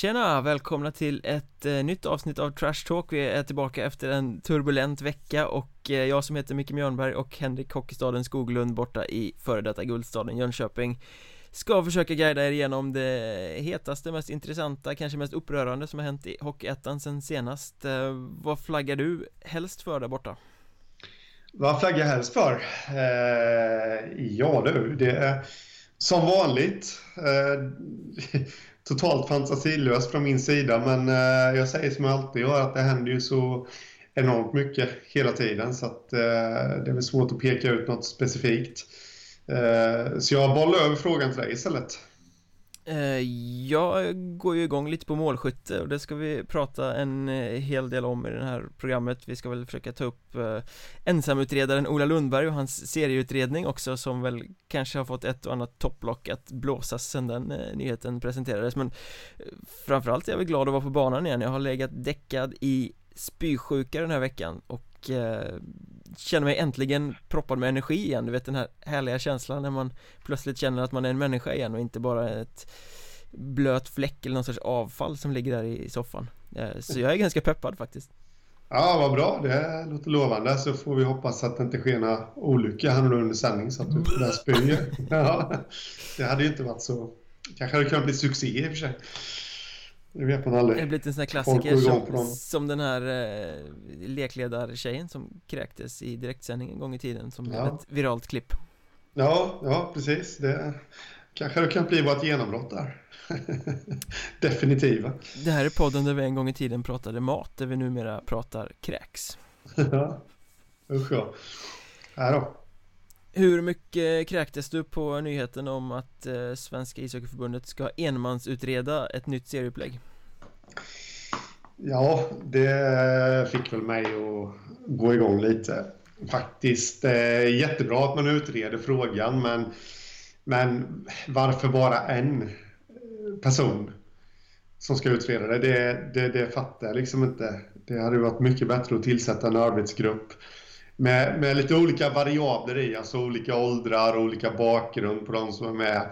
Tjena! Välkomna till ett eh, nytt avsnitt av Trash Talk Vi är tillbaka efter en turbulent vecka och eh, jag som heter Micke Mjörnberg och Henrik Hockeystaden Skoglund borta i före detta guldstaden Jönköping Ska försöka guida er igenom det hetaste, mest intressanta, kanske mest upprörande som har hänt i Hockeyettan sen senast eh, Vad flaggar du helst för där borta? Vad flaggar jag helst för? Eh, ja du, det är som vanligt eh, totalt fantasilöst från min sida men eh, jag säger som jag alltid gör att det händer ju så enormt mycket hela tiden så att eh, det är väl svårt att peka ut något specifikt. Eh, så jag bollar över frågan till dig istället. Eh, jag går ju igång lite på målskytte och det ska vi prata en eh, hel del om i det här programmet. Vi ska väl försöka ta upp eh, ensamutredaren Ola Lundberg och hans serieutredning också som väl kanske har fått ett och annat topplock att blåsas sen den nyheten presenterades. Men framförallt är jag väl glad att vara på banan igen. Jag har legat däckad i spysjuka den här veckan och känner mig äntligen proppad med energi igen Du vet den här härliga känslan när man plötsligt känner att man är en människa igen och inte bara ett blöt fläck eller någon sorts avfall som ligger där i soffan eh, Så jag är ganska peppad faktiskt Ja, vad bra. Det låter lovande. Så får vi hoppas att det inte sker några olyckor här under sändning så att du börjar spy. Ja, det hade ju inte varit så... kanske hade kunnat bli succé i och för sig. Det vet man aldrig. Det har blivit en sån här klassiker som, som den här eh, lekledartjejen som kräktes i direktsändning en gång i tiden som blev ett viralt klipp. Ja, ja precis. Det kanske det kan bli vårt genombrott där. Definitiva. Det här är podden där vi en gång i tiden pratade mat, där vi numera pratar kräks. ja, usch ja. Här då. Hur mycket kräktes du på nyheten om att eh, Svenska ishockeyförbundet ska enmansutreda ett nytt serieupplägg? Ja, det fick väl mig att gå igång lite. Faktiskt eh, jättebra att man utreder frågan, men, men varför bara en eh, person som ska utreda det? Det, det, det fattar jag liksom inte. Det hade varit mycket bättre att tillsätta en arbetsgrupp med, med lite olika variabler i, alltså olika åldrar och olika bakgrund på de som är med.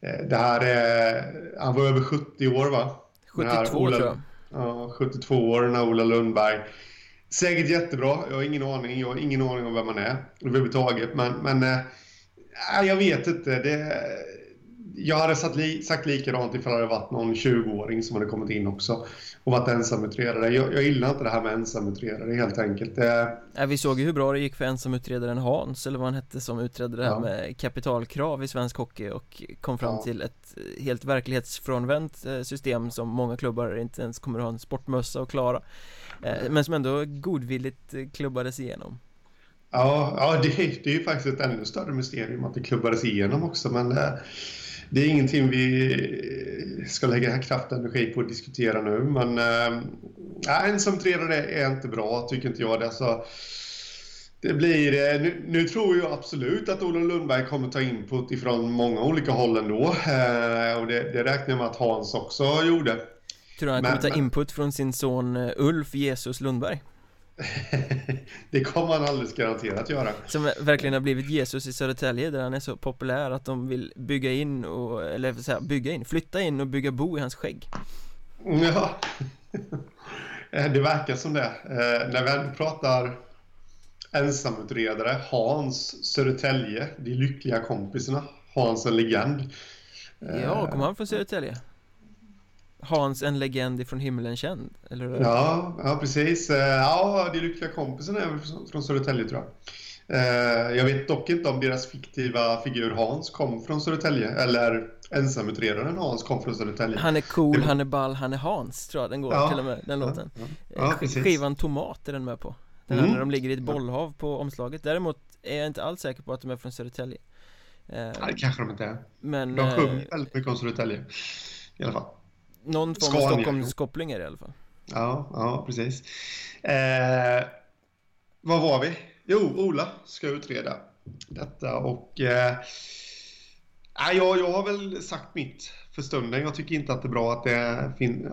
Eh, det här är, han var över 70 år va? 72 Ola, tror jag. Ja, 72 år, den här Ola Lundberg. Säkert jättebra, jag har ingen aning, jag har ingen aning om vem man är överhuvudtaget. Men, men äh, jag vet inte. Det, jag hade sagt, li, sagt likadant ifall det hade varit någon 20-åring som hade kommit in också och varit ensamutredare. Jag, jag gillar inte det här med ensamutredare helt enkelt. Ja, vi såg ju hur bra det gick för ensamutredaren Hans, eller vad han hette, som utredde det här ja. med kapitalkrav i svensk hockey och kom fram ja. till ett helt verklighetsfrånvänt eh, system som många klubbar inte ens kommer att ha en sportmössa att klara. Eh, men som ändå godvilligt eh, klubbades igenom. Ja, ja det, det är ju faktiskt ett ännu större mysterium att det klubbades igenom också, men det är ingenting vi ska lägga kraft och energi på att diskutera nu. Men äh, ensamutredare är inte bra, tycker inte jag. Det, alltså, det blir, eh, nu, nu, tror jag absolut att Olof Lundberg kommer ta input ifrån många olika håll ändå. Äh, och det, det räknar jag med att Hans också gjorde. Tror du han kommer ta input från sin son Ulf Jesus Lundberg? Det kommer han alldeles garanterat göra. Som verkligen har blivit Jesus i Södertälje där han är så populär att de vill bygga in och, eller säga bygga in, flytta in och bygga bo i hans skägg. Ja. Det verkar som det. Eh, När vi pratar ensamutredare Hans Södertälje, de lyckliga kompisarna Hans en legend. Ja, kommer han från Södertälje? Hans en legend ifrån himlen känd, eller hur? Ja, ja precis. Eh, ja, de lyckliga kompisarna är från Södertälje tror jag. Eh, jag vet dock inte om deras fiktiva figur Hans kom från Södertälje eller ensamutredaren Hans kom från Södertälje. Han är cool, han är ball, han är Hans tror jag den går ja, till och med, den låten. Ja, ja. ja Skivan Tomat är den med på. Den här mm. när de ligger i ett bollhav på omslaget. Däremot är jag inte alls säker på att de är från Södertälje. Eh, ja, det kanske de inte är. Men, de sjunger väldigt mycket om Södertälje. I alla fall. Någon form av Stockholmskoppling är det i alla fall. Ja, ja precis. Eh, var var vi? Jo, Ola ska utreda detta och eh, jag, jag har väl sagt mitt för stunden. Jag tycker inte att det är bra att, det,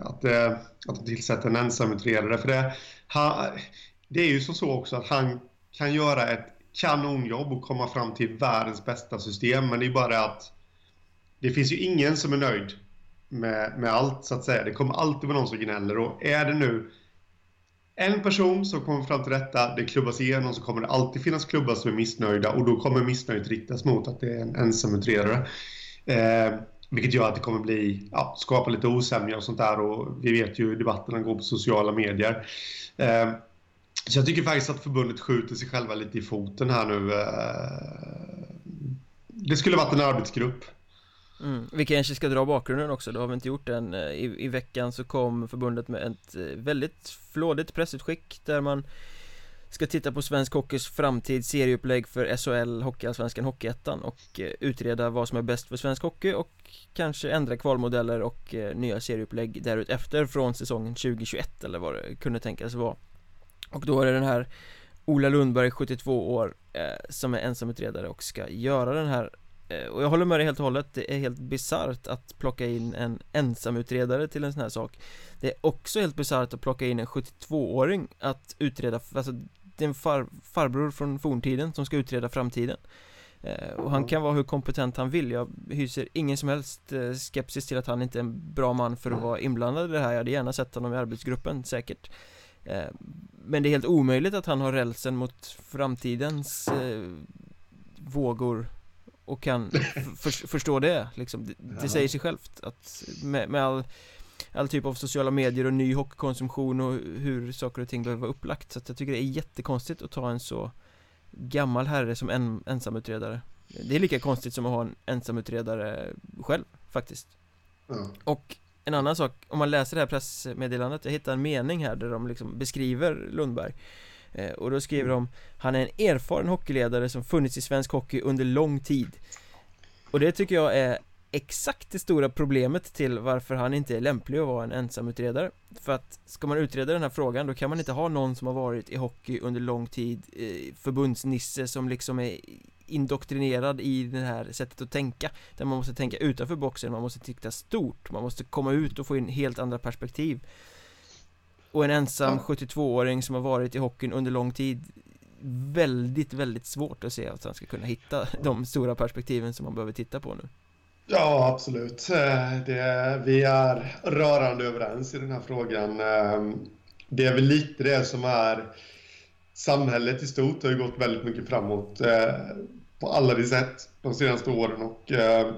att, det, att de tillsätter en ensamutredare. För det, han, det är ju så, så också att han kan göra ett kanonjobb och komma fram till världens bästa system. Men det är bara att det finns ju ingen som är nöjd med, med allt så att säga. Det kommer alltid vara någon som gnäller och är det nu en person som kommer fram till detta, det klubbas igenom, så kommer det alltid finnas klubbar som är missnöjda och då kommer missnöjet riktas mot att det är en ensamutredare. Eh, vilket gör att det kommer bli, ja, skapa lite osämja och sånt där och vi vet ju hur debatterna går på sociala medier. Eh, så jag tycker faktiskt att förbundet skjuter sig själva lite i foten här nu. Eh, det skulle varit en arbetsgrupp Mm. Vi kanske ska dra bakgrunden också, det har vi inte gjort än eh, I, I veckan så kom förbundet med ett eh, väldigt flådigt pressutskick där man ska titta på svensk hockeys framtid, serieupplägg för SHL, Hockeyallsvenskan, Hockeyettan och eh, utreda vad som är bäst för svensk hockey och kanske ändra kvalmodeller och nya serieupplägg därutefter från säsongen 2021 eller vad det kunde tänkas vara. Och då är det den här Ola Lundberg, 72 år, som är ensamutredare och ska göra den här och jag håller med dig helt och hållet, det är helt bisarrt att plocka in en ensamutredare till en sån här sak. Det är också helt bisarrt att plocka in en 72-åring att utreda, alltså det är en far, farbror från forntiden som ska utreda framtiden. Eh, Och han kan vara hur kompetent han vill, jag hyser ingen som helst eh, skepsis till att han inte är en bra man för att vara inblandad i det här. Jag hade gärna sett honom i arbetsgruppen, säkert. Men det är helt omöjligt att han har rälsen mot framtidens vågor och kan för, förstå det liksom. Det, det säger sig självt att med, med all all typ av sociala medier och ny hockeykonsumtion och hur saker och ting behöver vara upplagt. Så att jag tycker det är jättekonstigt att ta en så gammal herre som en ensamutredare. Det är lika konstigt som att ha en ensamutredare själv faktiskt. Mm. Och en annan sak, om man läser det här pressmeddelandet, jag hittar en mening här där de liksom beskriver Lundberg Eh, och då skriver de Han är en erfaren hockeyledare som funnits i svensk hockey under lång tid. Och det tycker jag är exakt det stora problemet till varför han inte är lämplig att vara en ensamutredare. För att ska man utreda den här frågan då kan man inte ha någon som har varit i hockey under lång tid eh, Förbundsnisse som liksom är indoktrinerad i det här sättet att tänka. Där man måste tänka utanför boxen, man måste titta stort Man måste komma ut och få in helt andra perspektiv och en ensam ja. 72-åring som har varit i hockeyn under lång tid Väldigt, väldigt svårt att se att han ska kunna hitta de stora perspektiven som man behöver titta på nu Ja, absolut. Eh, det, vi är rörande överens i den här frågan. Ehm, det är väl lite det som är samhället i stort har ju gått väldigt mycket framåt eh, på alla de sätt de senaste åren och eh,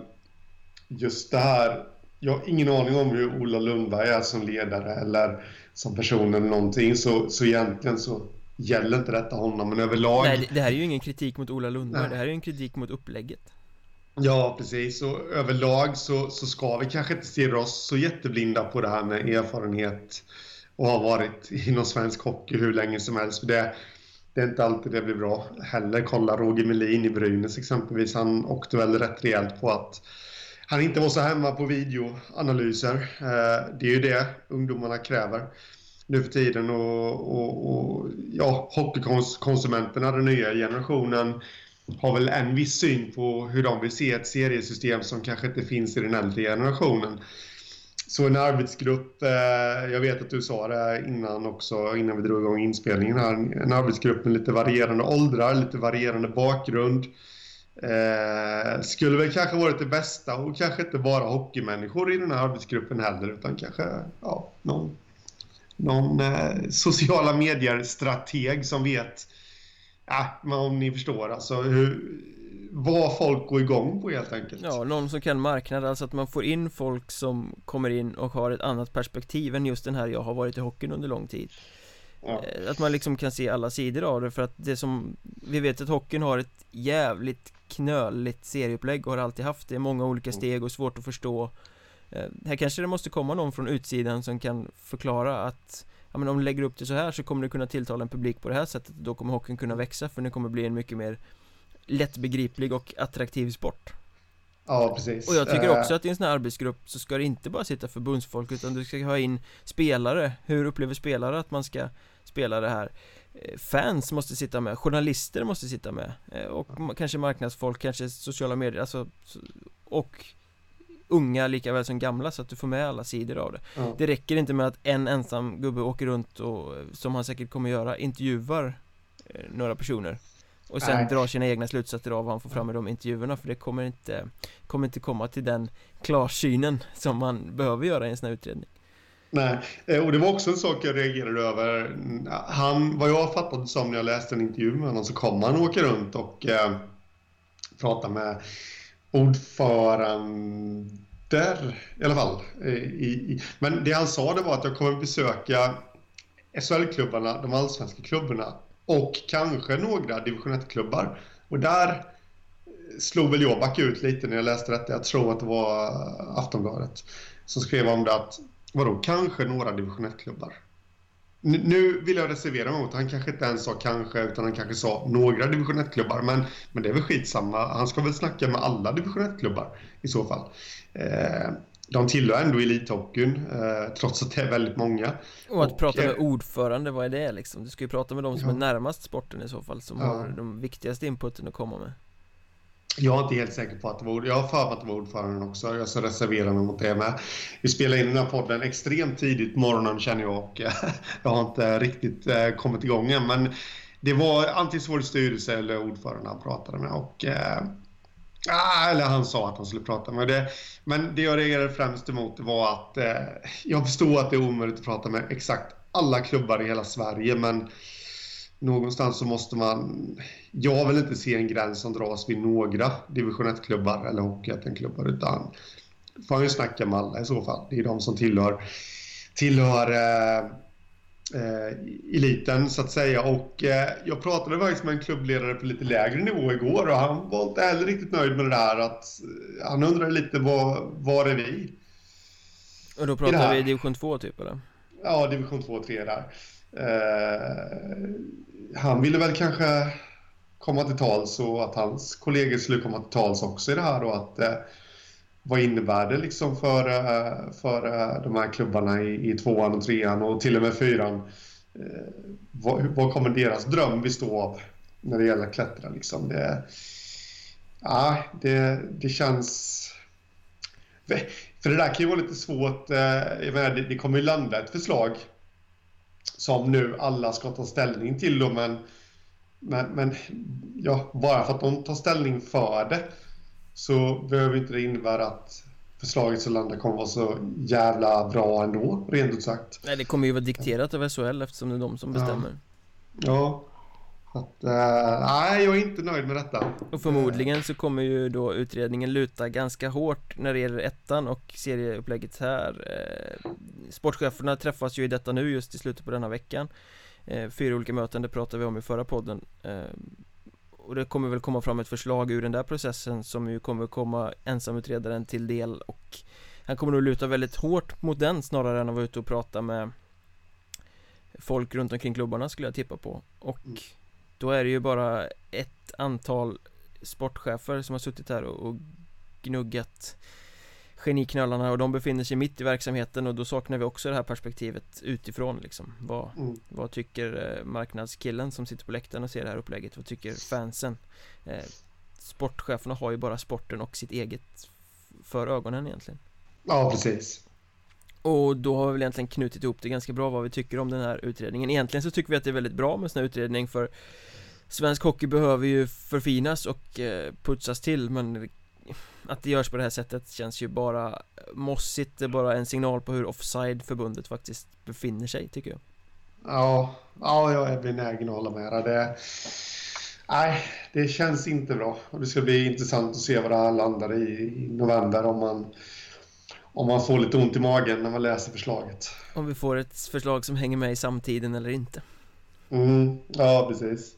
just det här. Jag har ingen aning om hur Ola Lundberg är som ledare eller som person eller någonting så, så egentligen så gäller inte detta honom men överlag Nej det här är ju ingen kritik mot Ola Lundberg, det här är ju en kritik mot upplägget Ja precis och överlag så, så ska vi kanske inte stirra oss så jätteblinda på det här med erfarenhet och ha varit inom svensk hockey hur länge som helst för det det är inte alltid det blir bra heller. Kolla Roger Melin i Brynäs exempelvis. Han åkte väl rätt rejält på att han inte var så hemma på videoanalyser. Eh, det är ju det ungdomarna kräver nu för tiden och, och, och ja, hockeykonsumenterna, den nya generationen har väl en viss syn på hur de vill se ett seriesystem som kanske inte finns i den äldre generationen. Så en arbetsgrupp, eh, jag vet att du sa det innan också, innan vi drog igång inspelningen här, en arbetsgrupp med lite varierande åldrar, lite varierande bakgrund Eh, skulle väl kanske varit det bästa och kanske inte bara hockeymänniskor i den här arbetsgruppen heller utan kanske ja, någon, någon eh, sociala medier-strateg som vet ja, om ni förstår alltså hur, vad folk går igång på helt enkelt Ja, någon som kan marknad, alltså att man får in folk som kommer in och har ett annat perspektiv än just den här jag har varit i hockeyn under lång tid ja. Eh, att man liksom kan se alla sidor av det för att det som Vi vet att hockeyn har ett jävligt knöligt serieupplägg och har alltid haft det, många olika mm. steg och svårt att förstå eh, Här kanske det måste komma någon från utsidan som kan förklara att Ja men om du lägger upp det så här så kommer du kunna tilltala en publik på det här sättet Då kommer hockeyn kunna växa för det kommer bli en mycket mer Lättbegriplig och attraktiv sport Ja precis Och jag tycker eh. också att i en sån här arbetsgrupp så ska det inte bara sitta förbundsfolk utan du ska ha in spelare Hur upplever spelare att man ska spela det här? Eh, fans måste sitta med, journalister måste sitta med eh, och kanske marknadsfolk, kanske sociala medier, alltså och unga lika väl som gamla så att du får med alla sidor av det ja. Det räcker inte med att en ensam gubbe åker runt och, som han säkert kommer göra, intervjuar några personer Och sen Nej. dra sina egna slutsatser av vad han får fram i de intervjuerna För det kommer inte Kommer inte komma till den klarsynen som man behöver göra i en sån här utredning Nej, eh, och det var också en sak jag reagerade över. Han, vad jag fattade som när jag läste en intervju med honom så kom han åka runt och eh, prata med ordförande i alla fall. Eh, I, i, men det han sa det var att jag kommer besöka SHL-klubbarna, de allsvenska klubbarna och kanske några division 1-klubbar. Och där eh, slog väl jag back ut lite när jag läste detta. Jag tror att det var Aftonbladet som skrev om det att vadå, kanske några division 1-klubbar. Nu vill jag reservera mig mot han kanske inte ens sa kanske utan han kanske sa några division 1-klubbar men, men det är väl skitsamma. Han ska väl snacka med alla division 1-klubbar i så fall. Eh, de tillhör ändå elithockeyn eh, trots att det är väldigt många. Och att Och, prata med eh, ordförande, vad är det liksom? Du ska ju prata med de som Ja. är närmast sporten i så fall Som Ja. har de viktigaste inputen att komma med jag är inte helt säker på att det var Jag har för mig att det var ordföranden också. Jag ska reservera mig mot det med. Vi spelar in den här podden extremt tidigt på morgonen känner jag och eh, jag har inte riktigt eh, kommit igång än. Men det var antingen vår styrelse eller ordförande han pratade med och eh, ah, eller han sa att han skulle prata med det. Men det jag reagerade främst emot var att eh, jag förstår att det är omöjligt att prata med exakt alla klubbar i hela Sverige men någonstans så måste man... Jag vill inte se en gräns som dras vid några division 1-klubbar eller hockeyettan-klubbar utan får han ju snacka med alla i så fall. Det är de som tillhör, tillhör eh, eh, eliten så att säga. Och eh, jag pratade faktiskt med en klubbledare på lite lägre nivå igår och han var inte heller riktigt nöjd med det där. Att, eh, han undrade lite var, var är vi? Och då pratar vi division 2 typ eller? Ja, division 2 och 3 där. Eh, han ville väl kanske komma till tals och att hans kollegor skulle komma till tals också i det här och att eh, vad innebär det liksom för, eh, för eh, de här klubbarna i, i tvåan och trean och till och med fyran? Eh, vad, vad kommer deras dröm bestå av när det gäller att klättra liksom? Det, ja, det, det känns... För det där kan ju vara lite svårt. Eh, jag menar, det, det kommer ju landa ett förslag som nu alla ska ta ställning till då, men, men, men ja, bara för att de tar ställning för det så behöver inte det innebära att förslaget som landar kommer vara så jävla bra ändå, rent ut sagt. Nej det kommer ju vara dikterat av SHL eftersom det är de som Ja. bestämmer Ja. Att, eh, nej, jag är inte nöjd med detta. Och förmodligen så kommer ju då utredningen luta ganska hårt när det gäller ettan och serieupplägget här eh, Sportcheferna träffas ju i detta nu just i slutet på denna veckan eh, Fyra olika möten, det pratade vi om i förra podden eh, Och det kommer väl komma fram ett förslag ur den där processen som ju kommer komma ensamutredaren till del och Han kommer nog luta väldigt hårt mot den snarare än att vara ute och prata med Folk runt omkring klubbarna skulle jag tippa på och Mm. Då är det ju bara ett antal sportchefer som har suttit här och, och gnuggat geniknölarna och de befinner sig mitt i verksamheten och då saknar vi också det här perspektivet utifrån liksom vad, Mm. vad tycker eh, marknadskillen som sitter på läktaren och ser det här upplägget? Vad tycker fansen? Eh, sportcheferna har ju bara sporten och sitt eget för ögonen egentligen Ja, precis. och då har vi väl egentligen knutit ihop det ganska bra vad vi tycker om den här utredningen Egentligen så tycker vi att det är väldigt bra med en sån här utredning för Svensk hockey behöver ju förfinas och eh, putsas till men Att det görs på det här sättet känns ju bara mossigt Det är bara en signal på hur offside förbundet faktiskt befinner sig tycker jag Ja, ja, jag är benägen att hålla med dig. Det, nej, det känns inte bra. Och det ska bli intressant att se vad det här landar i i november om man, om man får lite ont i magen när man läser förslaget. Om vi får ett förslag som hänger med i samtiden eller inte Mm, ja, precis.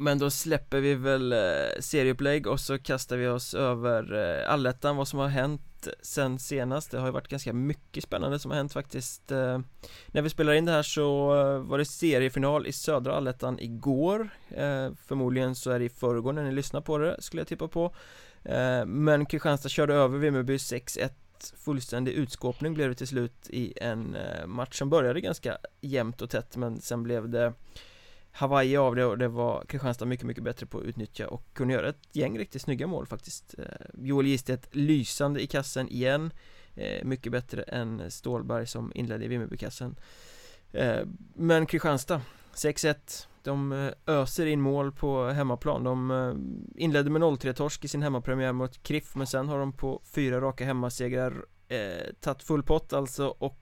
Men då släpper vi väl eh, serieupplägg och så kastar vi oss över eh, allettan, vad som har hänt sen senast. Det har ju varit ganska mycket spännande som har hänt faktiskt eh. När vi spelar in det här så var det seriefinal i södra allettan igår. Förmodligen så är det i förrgår när ni lyssnar på det, skulle jag tippa på. Men Kristianstad körde över Vimmerby 6-1 Fullständig utskåpning blev det till slut i en match som började ganska jämnt och tätt men sen blev det Hawaii av det och det var Kristianstad mycket, mycket bättre på att utnyttja och kunde göra ett gäng riktigt snygga mål faktiskt. Eh, Joel Gistedt lysande i kassen igen. Eh, mycket bättre än Stålberg som inledde i Vimmerbykassen. Eh, men Kristianstad 6-1 De öser in mål på hemmaplan. De inledde med 0-3-torsk i sin hemmapremiär mot Kriff Men sen har de på fyra raka hemmasegrar eh, Tagit full pott alltså och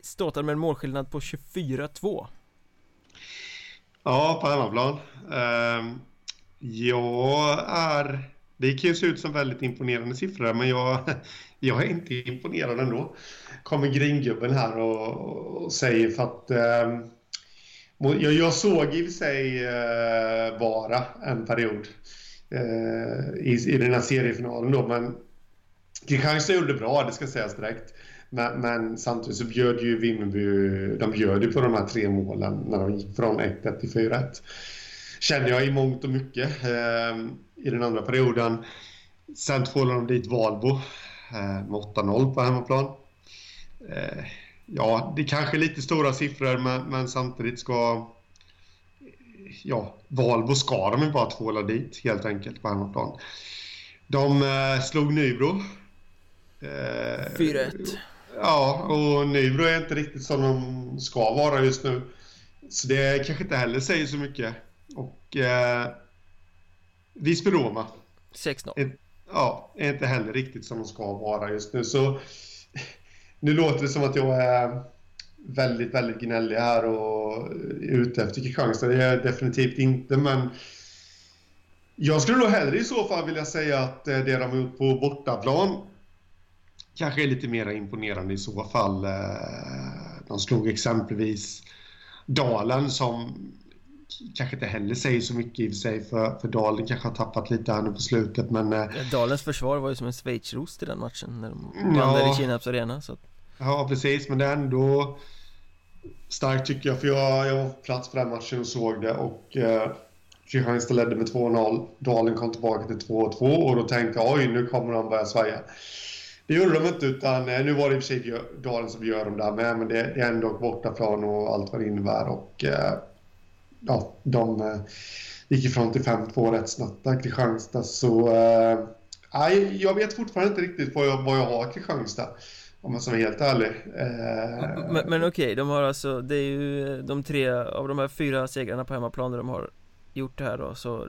Ståtar med en målskillnad på 24-2 Ja, på hemmaplan ehm, uh, Jag är Det kan ju se ut som väldigt imponerande siffror men jag Jag är inte imponerad ändå Kommer gringubben här och, och säger för att uh, jag, jag såg i och för sig eh, uh, bara en period uh, i, i den här seriefinalen då, men Kristianstad gjorde det bra, det ska sägas direkt. Men, men, samtidigt så bjöd ju Vimmerby, de bjöd ju på de här tre målen när de gick från 1-1 till 4-1. Kände jag i mångt och mycket eh, i den andra perioden. Sen tvålade de dit Valbo eh, med 8-0 på hemmaplan. Eh, ja, det är kanske är lite stora siffror men, men samtidigt ska... Ja, Valbo ska de ju bara tvåla dit helt enkelt på hemmaplan. De eh, slog Nybro. Eh, 4-1. Ja, och Nybro är inte riktigt som de ska vara just nu. Så det kanske inte heller säger så mycket. Och eh, Visby-Roma. 6-0. Ja, är inte heller riktigt som de ska vara just nu. Så nu låter det som att jag är väldigt, väldigt gnällig här och ute efter Kristianstad. Det är jag definitivt inte, men jag skulle nog hellre i så fall vilja säga att det de har gjort på bortaplan kanske är lite mer imponerande i så fall. Eh, de slog exempelvis Dalen som kanske inte heller säger så mycket i och för sig för, för Dalen kanske har tappat lite här nu på slutet men... Eh, Dalens försvar var ju som en schweizrost i den matchen när de vann ja, i Kinnarps arena så Ja precis men det är ändå starkt tycker jag för jag, jag var på plats på den matchen och såg det och eh, Kristianstad ledde med 2-0 Dalen kom tillbaka till 2-2 och då tänkte jag oj nu kommer de börja svaja det gjorde de inte, utan eh, nu var det i och för sig Dalen som gör dem där med, men det, det är ändå bortaplan och allt vad det innebär. Och, eh, ja, de eh, gick ifrån till 5-2 rätt snabbt där, Kristianstad. Så eh, jag vet fortfarande inte riktigt vad jag, vad jag har Kristianstad. Om jag ska vara helt ärlig. Eh... Men, men okej, okay, de har alltså, det är ju de tre av de här fyra segrarna på hemmaplan där de har gjort det här då, så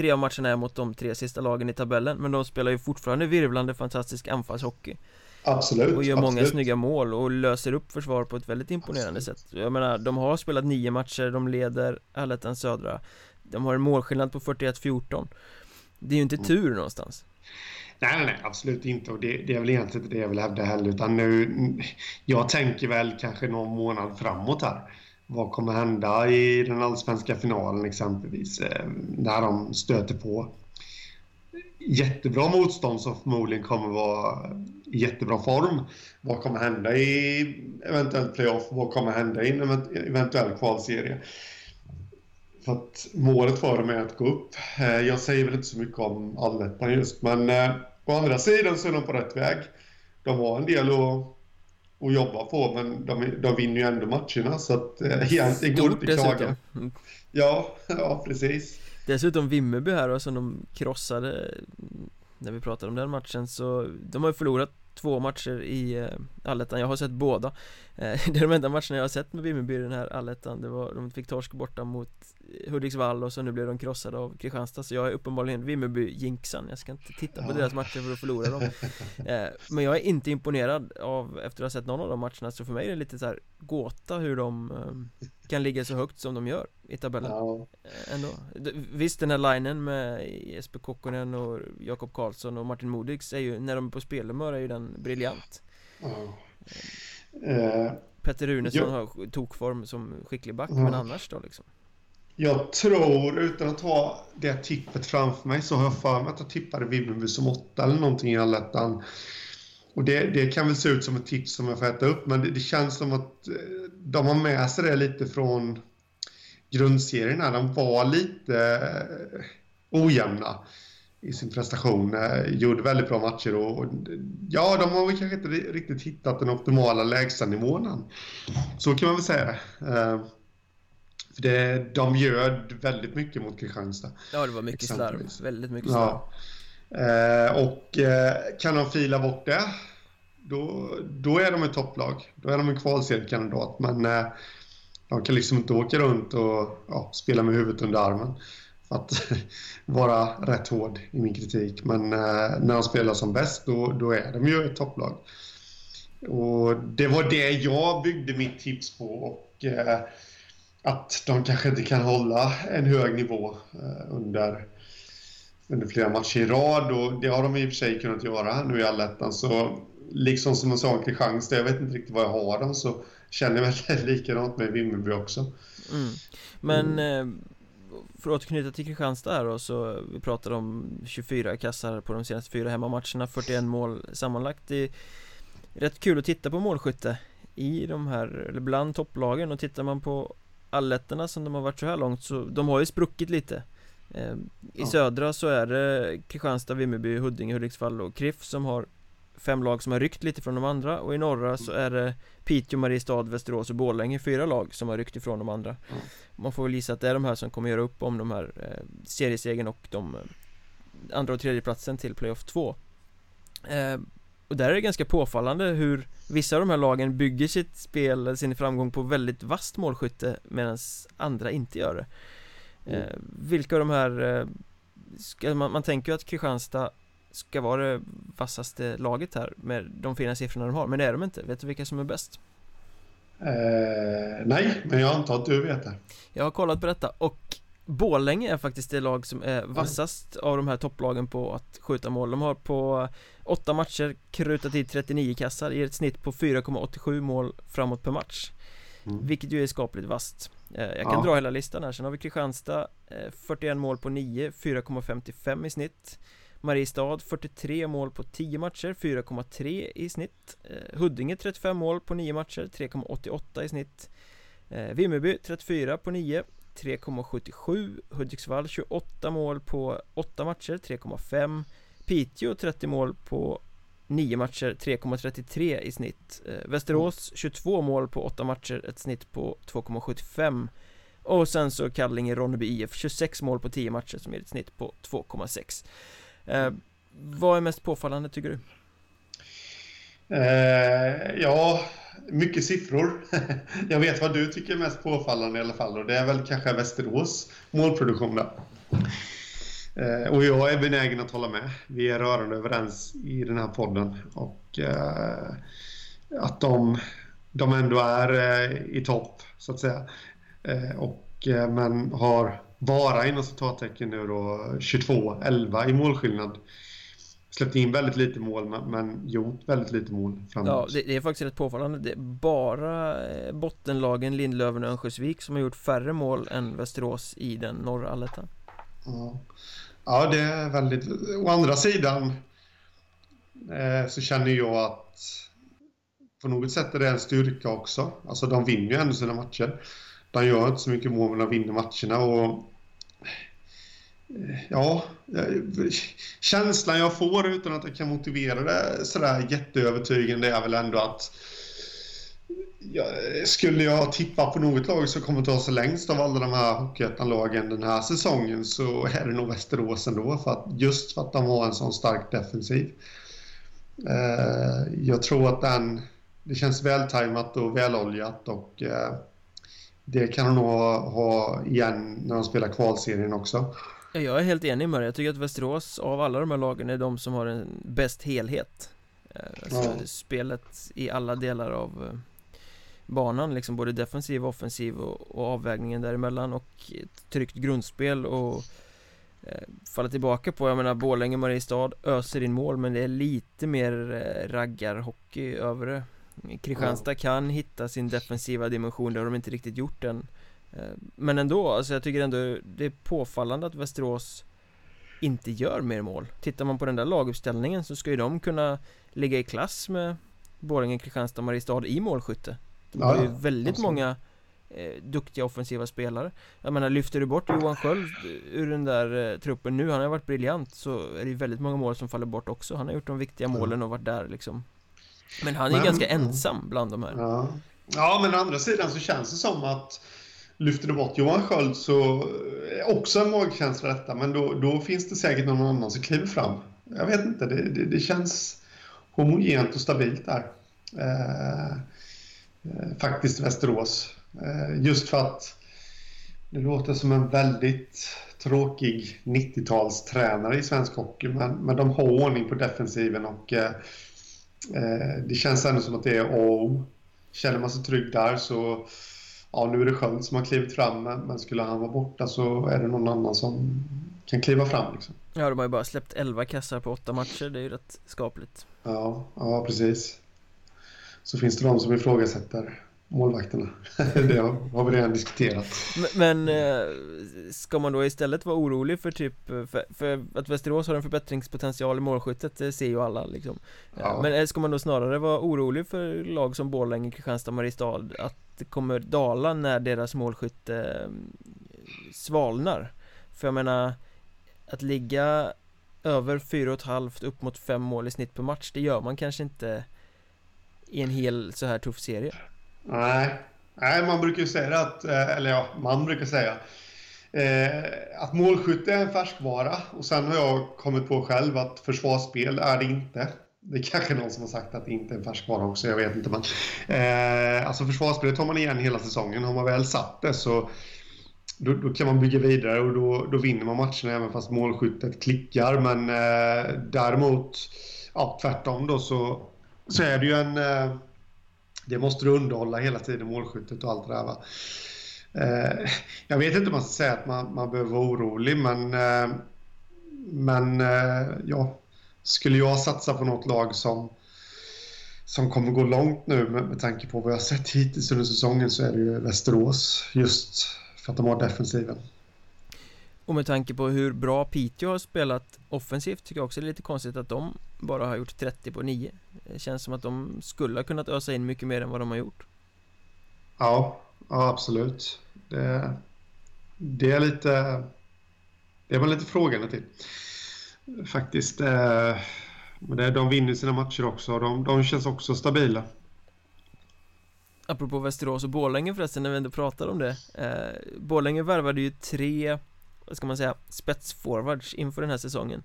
Tre av matcherna är mot de tre sista lagen i tabellen Men de spelar ju fortfarande virvlande fantastisk anfallshockey Absolut Och gör absolut. många snygga mål och löser upp försvar på ett väldigt imponerande absolut. sätt Jag menar, de har spelat nio matcher, de leder Allettan södra De har en målskillnad på 41-14 Det är ju inte mm. tur någonstans Nej, nej, nej, absolut inte. Och det, det, är väl egentligen inte det jag vill hävda heller. Utan nu, jag tänker väl kanske någon månad framåt här vad kommer hända i den allsvenska finalen exempelvis? Eh, när de stöter på jättebra motstånd som förmodligen kommer vara i jättebra form. Vad kommer hända i eventuellt playoff? Vad kommer hända i en eventuell kvalserie? För att målet för dem är att gå upp. Eh, jag säger väl inte så mycket om allettan just, men eh, å andra sidan så är de på rätt väg. De har en del att att jobba på, men de, de vinner ju ändå matcherna så att eh, egentligen går det inte att klaga. Mm. Ja, ja precis. Dessutom Vimmerby här och som de krossade när vi pratade om den matchen så de har ju förlorat två matcher i eh, allettan, jag har sett båda eh, Det är de enda matcherna jag har sett med Vimmerby i den här allettan Det var, de fick torsk borta mot Hudiksvall och så nu blev de krossade av Kristianstad Så jag är uppenbarligen Vimmerby-jinxan Jag ska inte titta på ja. deras matcher för att förlora dem. Eh, Men jag är inte imponerad av, efter att ha sett någon av de matcherna Så för mig är det lite så här gåta hur de eh, kan ligga så högt som de gör i tabellen. Ja. Eh, ändå. Visst den här linen med Jesper Kokkonen och Jakob Karlsson och Martin Modigs är ju, när de är på spelhumör är ju den briljant. Ja. Petter Runesson har tokform som skicklig back, men annars då liksom jag tror, utan att ha det tippet framför mig, så har jag för mig att jag tippade Vimmerby som åtta eller någonting i allettan. Och det, det kan väl se ut som ett tips som jag får äta upp, men det, det känns som att eh, de har med sig det lite från grundserien. Här. De var lite eh, ojämna i sin prestation. Eh, gjorde väldigt bra matcher och, ja, de har väl kanske inte riktigt hittat den optimala lägstanivån än. Så kan man väl säga det. För det, de gör väldigt mycket mot Kristianstad. Ja, det var mycket slarv. Väldigt mycket slarv. Ja. Eh, och eh, kan de fila bort det, då, då är de ett topplag. Då är de en kvalseriekandidat. Men eh, de kan liksom inte åka runt och ja, spela med huvudet under armen. För att vara rätt hård i min kritik. Men eh, när de spelar som bäst, då, då är de ju ett topplag. Och det var det jag byggde mitt tips på. Och eh, att de kanske inte kan hålla en hög nivå eh, under, under flera matcher i rad. Och det har de i och för sig kunnat göra nu i allettan. Så liksom som en sa om Kristianstad, jag vet inte riktigt vad jag har dem, så känner jag väl likadant med Vimmerby också. Mm. Men mm. för att återknyta till Kristianstad här då, så vi pratade om 24 kassar på de senaste fyra hemmamatcherna, 41 mål sammanlagt. Det är rätt kul att titta på målskytte i de här, eller bland topplagen och tittar man på allettorna som de har varit så här långt så de har ju spruckit lite eh, I ja. södra så är det Kristianstad, Vimmerby, Huddinge, Hudiksvall och KRIF som har fem lag som har ryckt lite från de andra och i norra så är det Piteå, Mariestad, Västerås och Borlänge fyra lag som har ryckt ifrån de andra mm. Man får väl gissa att det är de här som kommer göra upp om de här eh, seriesegern och de eh, andra och tredje platsen till playoff 2 eh, Och där är det ganska påfallande hur vissa av de här lagen bygger sitt spel, sin framgång på väldigt vast målskytte medan andra inte gör det mm. eh, Vilka av de här eh, ska, man, man tänker ju att Kristianstad ska vara det vassaste laget här med de fina siffrorna de har, men det är de inte. Vet du vilka som är bäst? Eh, nej, men jag antar att du vet det. Jag har kollat på detta och Bålänge är faktiskt det lag som är vassast av de här topplagen på att skjuta mål. De har på åtta matcher krutat i 39 kassar, ger ett snitt på 4,87 mål framåt per match. Mm. Vilket ju är skapligt vasst. Eh, jag kan ja. dra hela listan här. Sen har vi Kristianstad 41 eh, mål på 9, 4,55 i snitt. Mariestad 43 mål på 10 matcher, 4,3 i snitt eh, Huddinge 35 mål på 9 matcher, 3,88 i snitt Vimmerby 34 på 9 3,77 Hudiksvall 28 mål på 8 matcher, 3,5 Piteå 30 mål på 9 matcher, 3,33 i snitt eh, Västerås 22 mål på 8 matcher, ett snitt på 2,75 och sen så Kallinge Ronneby IF 26 mål på 10 matcher som ger ett snitt på 2,6 Eh, vad är mest påfallande tycker du? Eh, ja, mycket siffror. jag vet vad du tycker är mest påfallande i alla fall och det är väl kanske Västerås målproduktion där. Eh, och jag är benägen att hålla med. Vi är rörande överens i den här podden och eh, att de, de ändå är eh, i topp så att säga. Eh, och, eh, men har bara inom citattecken nu då 22-11 i målskillnad. Släppt in väldigt lite mål men gjort väldigt lite mål framåt. Ja, det, det, är faktiskt rätt påfallande. Det är bara eh, bottenlagen Lindlöven och Örnsköldsvik som har gjort färre mål än Västerås i den norra allettan. Ja. ja, det är väldigt... Å andra sidan eh, så känner jag att på något sätt är det en styrka också. Alltså de vinner ju ändå sina matcher. De gör inte så mycket mål men de vinner matcherna och Ja, eh, känslan jag får utan att jag kan motivera det sådär jätteövertygande är väl ändå att ja, skulle jag tippa på något lag som kommer ta sig längst av alla de här Hockeyettan-lagen den här säsongen så är det nog Västerås ändå. För att, just för att de har en sån stark defensiv. Eh, jag tror att den, det känns vältajmat och väloljat och eh, det kan de nog ha igen när de spelar kvalserien också. Jag är helt enig med dig, jag tycker att Västerås av alla de här lagen är de som har en bäst helhet. Eh, Alltså ja. spelet i alla delar av eh, banan liksom både defensiv, offensiv och, och avvägningen däremellan och ett tryggt grundspel och eh, falla tillbaka på, jag menar Borlänge, Mariestad öser in mål men det är lite mer eh, raggarhockey över det Kristianstad kan hitta sin defensiva dimension, det har de inte riktigt gjort än men ändå, alltså jag tycker ändå det är påfallande att Västerås inte gör mer mål. Tittar man på den där laguppställningen så ska ju de kunna ligga i klass med Borlänge, Kristianstad och Mariestad i målskytte. De har ju väldigt många eh, duktiga offensiva spelare. Jag menar, lyfter du bort Johan Sköld ur den där eh, truppen nu, han har varit briljant Så är det ju väldigt många mål som faller bort också. Han har gjort de viktiga målen och varit där liksom. Men han är men, ganska ensam bland de här. Ja, ja men å andra sidan så känns det som att lyfter du bort Johan Sköld så är också en magkänsla detta, men då, då finns det säkert någon annan som kliver fram. Jag vet inte, det, det, det känns homogent och stabilt där. Eh, eh faktiskt Västerås. Eh, just för att det låter som en väldigt tråkig 90-talstränare i svensk hockey, men, men de har ordning på defensiven och eh, eh, det känns ändå som att det är A och O. Känner man sig trygg där så ja, nu är det Sköld som har klivit fram, men skulle han vara borta så är det någon annan som kan kliva fram. Liksom. Ja, de har ju bara släppt 11 kassar på 8 matcher, det är ju rätt skapligt. Ja, ja precis. Så finns det de som ifrågasätter målvakterna. det har vi redan diskuterat. Men, men, eh, ska man då istället vara orolig för typ för, för, att Västerås har en förbättringspotential i målskyttet, det ser ju alla liksom. Ja. Men ska man då snarare vara orolig för lag som Borlänge, Kristianstad, Mariestad att det kommer dala när deras målskytte eh, svalnar? För jag menar att ligga över 4,5 upp mot 5 mål i snitt per match, det gör man kanske inte i en hel så här tuff serie. Nej, Nej man brukar ju säga att, eh, eller ja, man brukar säga eh, att målskytte är en färskvara och sen har jag kommit på själv att försvarsspel är det inte. Det är kanske någon som har sagt att det inte är en färskvara också, jag vet inte. Men, eh, alltså försvarsspelet tar man igen hela säsongen. Har man väl satt det så då, då, kan man bygga vidare och då, då vinner man matcherna även fast målskyttet klickar. Men eh, däremot, ja, tvärtom då så, så är det ju en... Eh, det måste du underhålla hela tiden, målskyttet och allt det där. Va? Eh, jag vet inte om man ska säga att man, man behöver vara orolig, men, eh, men eh, ja, skulle jag satsa på något lag som, som kommer gå långt nu med, med tanke på vad jag sett hittills under säsongen så är det ju Västerås. Just för att de har defensiven. Och med tanke på hur bra Piteå har spelat offensivt tycker jag också det är lite konstigt att de bara har gjort 30 på 9 Det känns som att de skulle ha kunnat ösa in mycket mer än vad de har gjort. Ja, ja absolut. Det, det är lite Det man lite frågande till Faktiskt. Eh, det, de vinner sina matcher också de, de känns också stabila. Apropå Västerås och Borlänge förresten när vi ändå pratar om det. Eh, Borlänge värvade ju tre vad ska man säga, spetsforwards inför den här säsongen.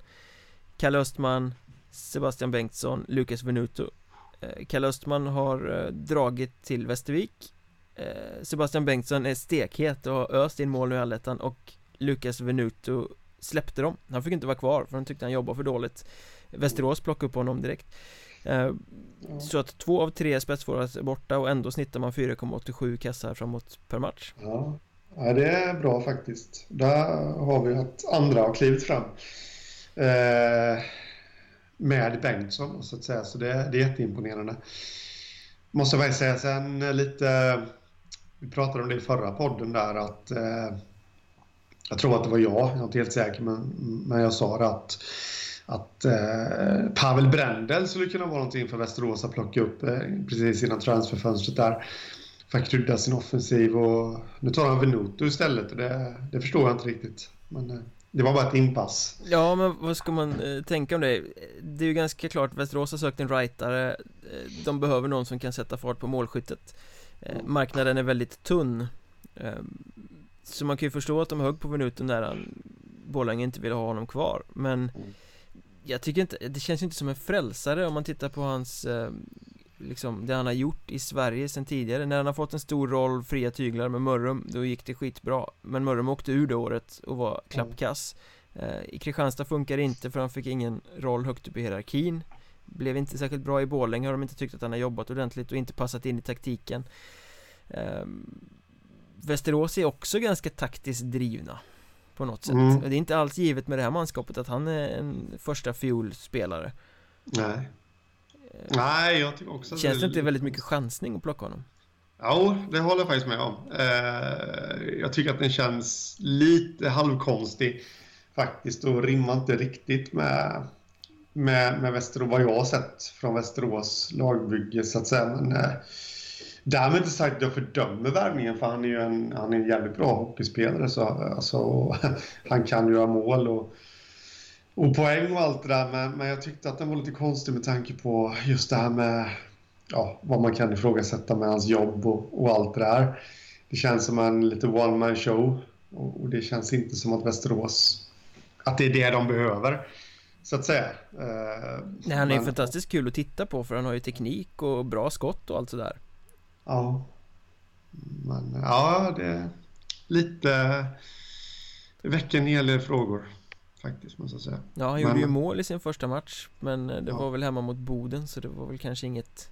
Kalle Östman, Sebastian Bengtsson, Lukas Venuto. Eh, Kalle Östman har eh, dragit till Västervik. Eh, Sebastian Bengtsson är stekhet och har öst in mål nu i allettan och Lukas Venuto släppte dem. Han fick inte vara kvar för de tyckte han jobbade för dåligt. Västerås plockade upp honom direkt. Så att två av tre spetsforwards är borta och ändå snittar man 4,87 kassar framåt per match. Ja, Ja, det är bra faktiskt. Där har vi att andra har klivit fram. Eh, med Bengtsson, så att säga. Så det, det är jätteimponerande. Måste jag säga sen lite... Vi pratade om det i förra podden där att... Eh, jag tror att det var jag, jag är inte helt säker, men, men jag sa det att att eh, Pavel Brendel skulle kunna vara någonting för Västerås att plocka upp eh, precis innan transferfönstret där för att krydda sin offensiv och nu tar han Venuto istället och det, det förstår jag inte riktigt. Men eh, det var bara ett inpass. Ja, men vad ska man eh, tänka om det? Det är ju ganska klart, Västerås har sökt en rightare eh, De behöver någon som kan sätta fart på målskyttet eh, Marknaden är väldigt tunn eh, Så man kan ju förstå att de högg på Venuto när han Borlänge inte ville ha honom kvar Men Jag tycker inte, det känns inte som en frälsare om man tittar på hans eh, liksom det han har gjort i Sverige sen tidigare. När han har fått en stor roll, fria tyglar med Mörrum, då gick det skitbra. Men Mörrum åkte ur det året och var klappkass. Eh, I Kristianstad funkar det inte för han fick ingen roll högt upp i hierarkin. Blev inte särskilt bra i Borlänge har de inte tyckt att han har jobbat ordentligt och inte passat in i taktiken. Eh, Västerås är också ganska taktiskt drivna På något sätt. Mm. Det är inte alls givet med det här manskapet att han är en första fiolspelare Nej Nej, jag tycker också Känns det inte väldigt mycket chansning att plocka honom? Ja, det håller jag faktiskt med om. Eh, jag tycker att den känns lite halvkonstig faktiskt och rimmar inte riktigt med, med, med Västerås, vad jag har sett från Västerås lagbygge så att säga. Men eh, därmed inte sagt att jag fördömer värvningen för han är ju en, han är en jävligt bra hockeyspelare. Så, alltså, han kan göra mål och och poäng och allt det där. Men, men jag tyckte att den var lite konstig med tanke på just det här med ja, vad man kan ifrågasätta med hans jobb och, och allt det där. Det känns som en lite one man show och, och, det känns inte som att Västerås, att det är det de behöver. Så att säga. Eh, Nej, han är men, fantastiskt kul att titta på för han har ju teknik och bra skott och allt sådär. Ja. Men ja, det är lite... Det väcker en hel del frågor faktiskt, måste jag säga. Ja, han men... gjorde ju mål i sin första match Men det ja. var väl hemma mot Boden så det var väl kanske inget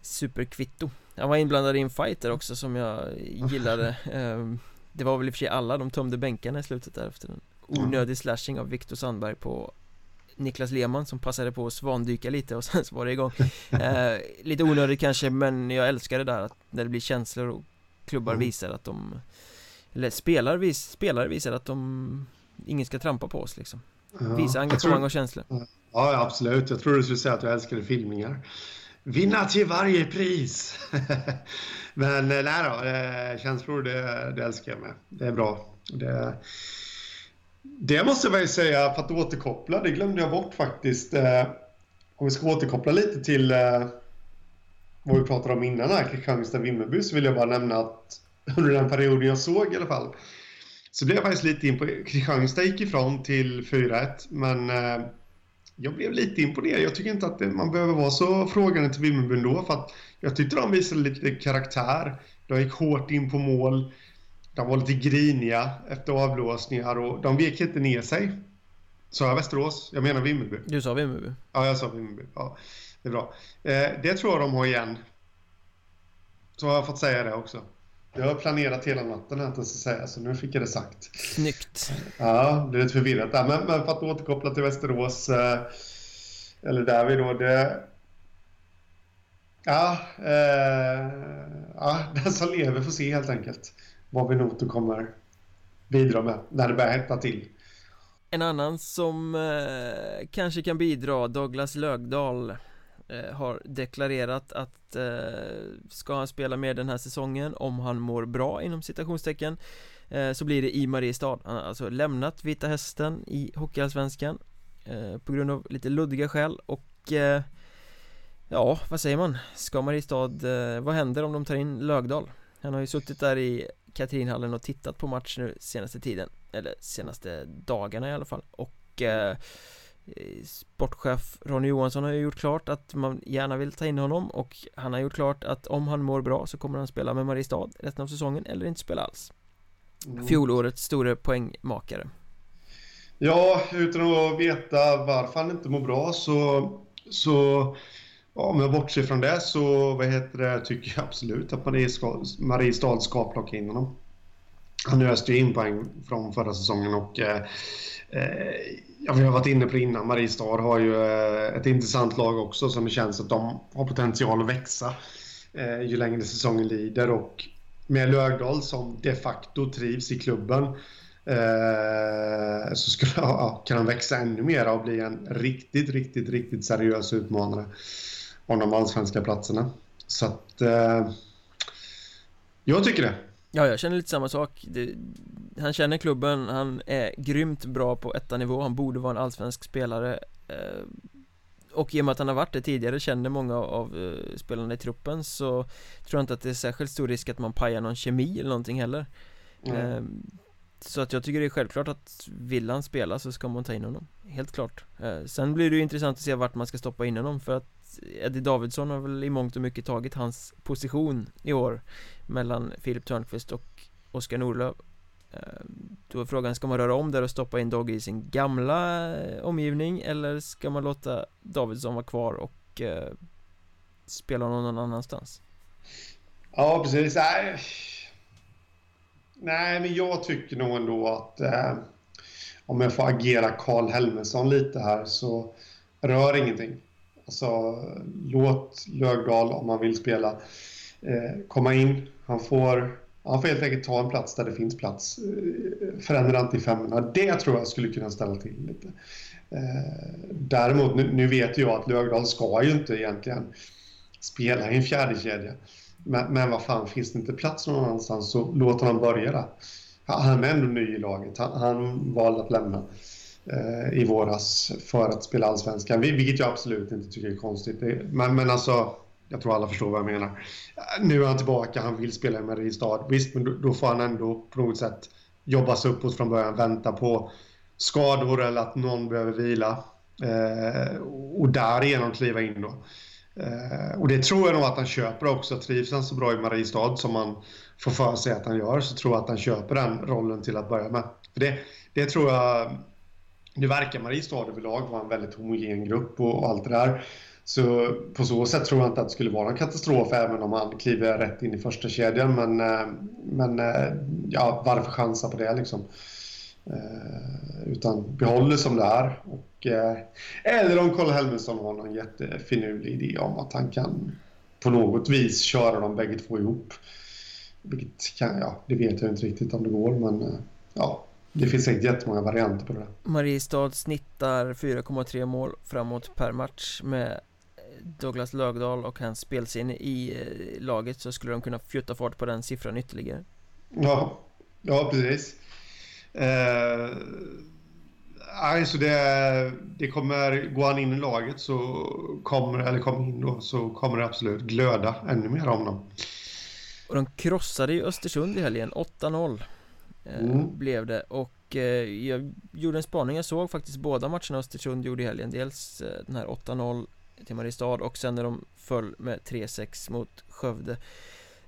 Superkvitto Han var inblandad i en fight där också som jag gillade ehm, Det var väl i och för sig alla, de tömde bänkarna i slutet där efter en onödig slashing av Viktor Sandberg på Niklas Lehmann som passade på att svandyka lite och sen så var det igång eh, Lite onödigt kanske men jag älskar det där att när det blir känslor och klubbar mm. visar att de Eller spelare, vis, spelare visar att de Ingen ska trampa på oss liksom. Ja, Visa engagemang tror, och känslor. Ja absolut, jag tror du skulle säga att du älskade filmningar. Vinna till varje pris! men eh, nej då, eh, känslor det, det älskar jag med. Det är bra. Det, det måste jag väl säga, för att återkoppla, det glömde jag bort faktiskt. Eh, om vi ska återkoppla lite till vad vi pratade om innan här, Kristianstad-Vimmerby, så vill jag bara nämna att under den perioden jag såg i alla fall, så blev jag faktiskt lite på... Kristianstad gick ifrån till 4-1, men eh, jag blev lite imponerad. Jag tycker inte att det, man behöver vara så frågande till Vimmerby ändå, för att jag tyckte de visade lite karaktär. De gick hårt in på mål. De var lite griniga efter avblåsningar och de vek inte ner sig. Sa jag Västerås? Jag menar Vimmerby. Du sa Vimmerby? Ja, jag sa Vimmerby. Ja, det är bra. Eh, det tror jag de har igen. Så har jag fått säga det också. Jag har planerat hela natten att säga, så nu fick jag det sagt. Snyggt. Ja, det är lite förvirrat där. Men, men för att återkoppla till Västerås, eh, eller där vi då, det... Ja, eh, ja, den som lever får se helt enkelt vad Venoto kommer bidra med när det börjar hetta till. En annan som eh, kanske kan bidra, Douglas Lögdal Eh, har deklarerat att eh, ska han spela med den här säsongen om han mår bra inom citationstecken eh, så blir det i Mariestad. Han har alltså lämnat Vita Hästen i Hockeyallsvenskan eh, på grund av lite luddiga skäl och eh, ja, vad säger man? Ska Mariestad, eh, vad händer om de tar in Lögdal? Han har ju suttit där i Katrinhallen och tittat på match nu senaste tiden Eller senaste dagarna i alla fall och eh, Sportchef Ronny Johansson har ju gjort klart att man gärna vill ta in honom och han har gjort klart att om han mår bra så kommer han spela med Mariestad resten av säsongen eller inte spela alls mm. Fjolårets store poängmakare Ja, utan att veta varför han inte mår bra så, så Ja, om jag bortser från det så vad heter det, tycker jag absolut att Mariestad ska plocka in honom. Han öste ju in poäng från förra säsongen och eh, eh, ja, vi har varit inne på det innan. Mariestad har ju eh, ett intressant lag också som det känns att de har potential att växa eh, ju längre säsongen lider och med Lögdahl som de facto trivs i klubben eh, så skulle, ja, kan han växa ännu mer och bli en riktigt, riktigt, riktigt seriös utmanare om de allsvenska platserna. Så att... Eh, jag tycker det. Ja, jag känner lite samma sak. Det, han känner klubben, han är grymt bra på etta nivå, han borde vara en allsvensk spelare. Eh, och i och med att han har varit det tidigare, känner många av uh, spelarna i truppen så tror jag inte att det är särskilt stor risk att man pajar någon kemi eller någonting heller. Mm. Så att jag tycker det är självklart att vill han spela så ska man ta in honom Helt klart Sen blir det ju intressant att se vart man ska stoppa in honom för att Eddie Davidsson har väl i mångt och mycket tagit hans position i år Mellan Filip Törnqvist och Oskar Norlöf ehm, Då är frågan, ska man röra om där och stoppa in Dogge i sin gamla eh, omgivning eller ska man låta Davidsson vara kvar och eh, spela någon annanstans? Ja, precis. Nej, Nej men jag tycker nog ändå att eh, om jag får agera Karl Helmersson lite här så rör ingenting. Alltså, låt Lögdal, om man vill spela, eh, komma in. Han får, han får helt enkelt ta en plats där det finns plats. Eh, förändra inte i femmorna. Det tror jag skulle kunna ställa till lite. Eh, däremot, nu, nu, vet jag att Lögdal ska ju inte egentligen spela i en fjärde kedja. Men, men vad fan, finns det inte plats någon annanstans så låt honom börja där. Han är ändå ny i laget. Han, han valde att lämna eh, Eh, i våras för att spela allsvenskan, vilket jag absolut inte tycker är konstigt. Men, men alltså, jag tror alla förstår vad jag menar. Eh, nu är han tillbaka, han vill spela i Mariestad. Visst, men då får han ändå på något sätt jobba sig uppåt från början, vänta på skador eller att någon behöver vila. Eh, och därigenom kliva in då. Eh, och det tror jag nog att han köper också. Trivs han så bra i Mariestad som man får för sig att han gör så tror jag att han köper den rollen till att börja med. För det, det tror jag... Nu verkar Mariestad överlag vara en väldigt homogen grupp och, och allt det där. Så på så sätt tror jag inte att det skulle vara en katastrof även om han kliver rätt in i första kedjan. Men, eh, men eh, ja, varför chansa på det liksom? Eh, utan behåll det som det är. Och, eller om Carl Helmersson har någon jättefinurlig idé om att han kan på något vis köra dem bägge två ihop. Vilket kan, ja, det vet jag inte riktigt om det går men ja, det finns säkert jättemånga varianter på det. Mariestad snittar 4,3 mål framåt per match med Douglas Lögdahl och hans spelsinne i eh, laget så skulle de kunna fjutta fart på den siffran ytterligare. Ja, ja precis. Eh, alltså det, det kommer, går han in i laget så kommer, eller kommer in då, så kommer det absolut glöda ännu mer om dem. Och de krossade ju Östersund i helgen, 8-0 eh, mm. blev det. Och eh, jag gjorde en spaning, jag såg faktiskt båda matcherna Östersund gjorde i helgen. Dels eh, den här 8-0 till Mariestad och sen när de föll med 3-6 mot Skövde.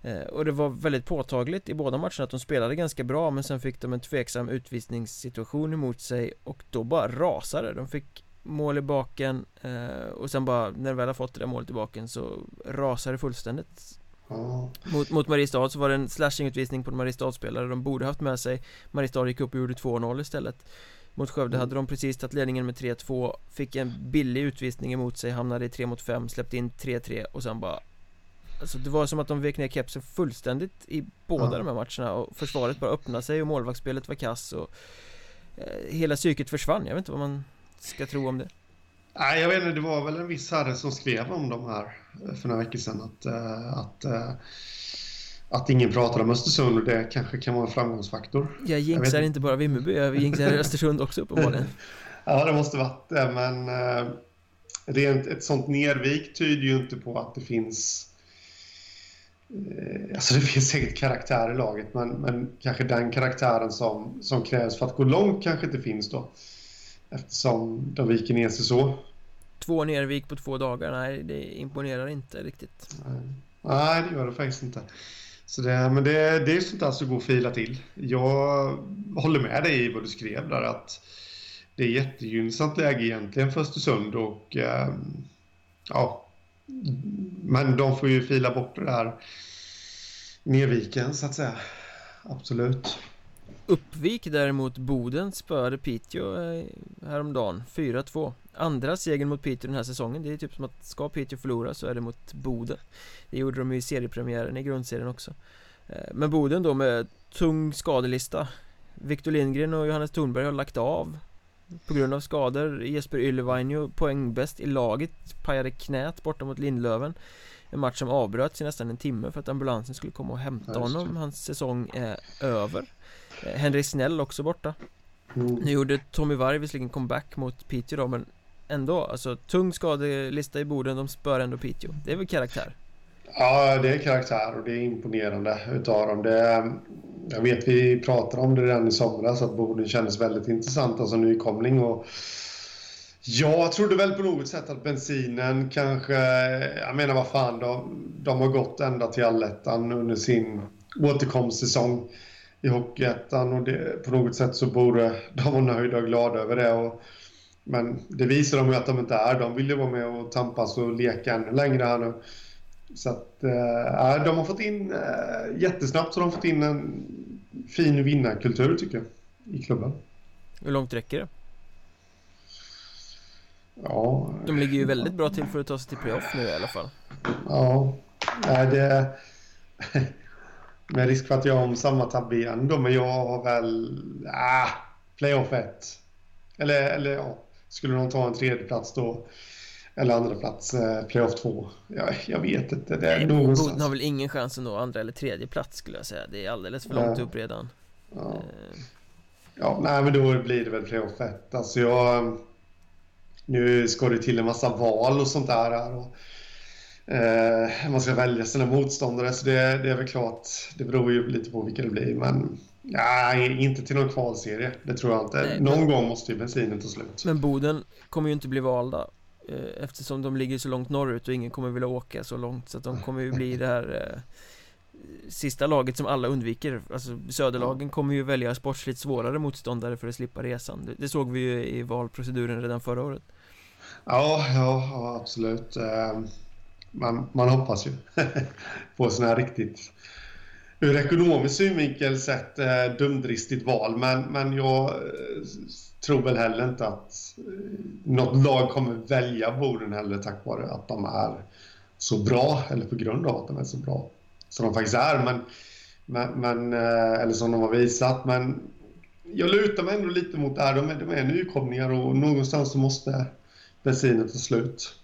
Eh, och det var väldigt påtagligt i båda matcherna att de spelade ganska bra men sen fick de en tveksam utvisningssituation emot sig och då bara rasade de fick mål i baken eh, och sen bara när de väl har fått det där målet i baken så rasade det fullständigt mm. mot, mot Mariestad så var det en slashingutvisning på en Mariestad-spelare de borde haft med sig Mariestad gick upp och gjorde 2-0 istället mot Skövde hade de precis tagit ledningen med 3-2 Fick en billig utvisning emot sig, hamnade i 3 mot 5, släppte in 3-3 och sen bara Alltså det var som att de vek ner kepsen fullständigt i båda ja. de här matcherna och försvaret bara öppnade sig och målvaktsspelet var kass och eh, Hela psyket försvann, jag vet inte vad man ska tro om det Nej, jag vet inte, det var väl en viss herre som skrev om de här för några veckor sedan att, uh, att uh, att ingen pratar om Östersund och det kanske kan vara en framgångsfaktor. Jag jinxar jag inte bara Vimmerby, jag jinxar Östersund också uppenbarligen. ja, det måste varit det, men eh, rent, ett sånt nervik tyder ju inte på att det finns eh, Alltså det finns säkert karaktär i laget, men, men kanske den karaktären som, som krävs för att gå långt kanske inte finns då. Eftersom de viker ner sig så. Två nervik på två dagar, nej det imponerar inte riktigt. Nej, nej det gör det faktiskt inte. Så det, men det, det är sånt där som går att fila till. Jag håller med dig i vad du skrev där att det är jättegynnsamt läge egentligen för Östersund och eh, ja, men de får ju fila bort det där Nerviken så att säga. Absolut. Uppvik däremot Boden spöade Piteå eh, häromdagen. 4-2 Andra segern mot Piteå den här säsongen. Det är typ som att ska Piteå förlora så är det mot Boden. Det gjorde de ju i seriepremiären i grundserien också. Eh, Men Boden då med tung skadelista. Victor Lindgren och Johannes Thornberg har lagt av På grund av skador. Jesper Yllevainio poängbäst i laget. Pajade knät borta mot Lindlöven. En match som avbröts i nästan en timme för att ambulansen skulle komma och hämta honom. Hans säsong är över Henry Snell också borta mm. Nu gjorde Tommy Varg visserligen comeback mot Piteå då men ändå, alltså tung skadelista i Boden, de spör ändå Piteå. Det är väl karaktär? Ja, det är karaktär och det är imponerande utav dem. Det, jag vet vi pratade om det redan i somras att Boden kändes väldigt intressant, alltså nykomling och jag trodde väl på något sätt att bensinen kanske, jag menar vad fan, de, de har gått ända till allettan under sin återkomstsäsong i Hockeyettan och det, på något sätt så borde de vara nöjda och glada över det. Och men det visar de ju att de inte är. De vill ju vara med och tampas och leka ännu längre här nu. Så att, äh, de har fått in, äh, jättesnabbt så de har fått in en fin vinnarkultur tycker jag, i klubben. Hur långt räcker det? Ja... De ligger ju väldigt bra till för att ta sig till playoff nu i alla fall. Ja, nej det... Med risk för att jag har om samma tabbe igen då, men jag har väl... Ah, playoff 1. Eller, eller ja, skulle de ta en tredje plats då eller andra plats, eh, playoff 2 jag, jag vet inte, det är Nej, någonstans Boden har väl ingen chans att nå andra eller tredje plats skulle jag säga Det är alldeles för långt ja. upp redan ja. Eh. ja, nej men då blir det väl playoff 1 Alltså jag Nu ska det till en massa val och sånt där och, eh, Man ska välja sina motståndare så det, det är väl klart Det beror ju lite på vilka det blir men Nej, inte till någon kvalserie. Det tror jag inte. Nej, Någon men... gång måste ju bensinen ta slut. Men Boden kommer ju inte bli valda. eh, Eftersom de ligger så långt norrut och ingen kommer vilja åka så långt så att de kommer ju bli det här eh, Sista laget som alla undviker Alltså söderlagen kommer ju välja sportsligt svårare motståndare för att slippa resan Det, det såg vi ju i valproceduren redan förra året Ja, ja, absolut ehm, man, man hoppas ju på sådana här riktigt ur ekonomisk synvinkel sett eh, dumdristigt val men, men jag eh, tror väl heller inte att eh, något lag kommer välja Boden heller tack vare att de är så bra, eller på grund av att de är så bra som de faktiskt är, men, men, men eh, eller som de har visat. Men jag lutar mig ändå lite mot det här. De är, de är nykomlingar och någonstans så måste bensinen ta slut.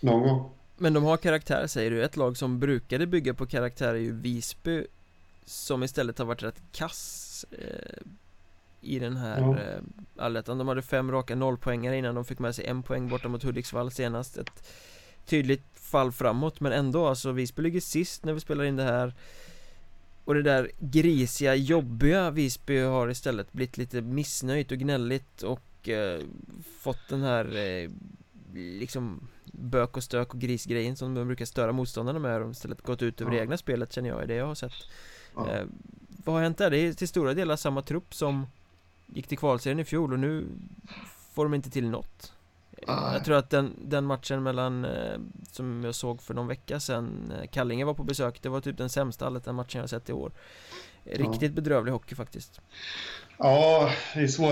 Någon gång. Men de har karaktär säger du, ett lag som brukade bygga på karaktär är ju Visby Som istället har varit rätt kass eh, I den här ja. eh, allettan. De hade fem raka nollpoängare innan de fick med sig en poäng borta mot Hudiksvall senast. Ett tydligt fall framåt men ändå alltså Visby ligger sist när vi spelar in det här. Och det där grisiga, jobbiga Visby har istället blivit lite missnöjt och gnälligt och eh, fått den här eh, liksom bök och stök och grisgrejen som de brukar störa motståndarna med och istället gått ut över ja. det egna spelet känner jag, är det jag har sett ja. eh, Vad har hänt där? Det är till stora delar samma trupp som gick till kvalserien i fjol och nu får de inte till något Ah. Jag tror att den, den matchen mellan eh, Som jag såg för någon vecka sedan eh, Kallinge var på besök Det var typ den sämsta den matchen jag sett i år Riktigt ja. bedrövlig hockey faktiskt Ja, det är så.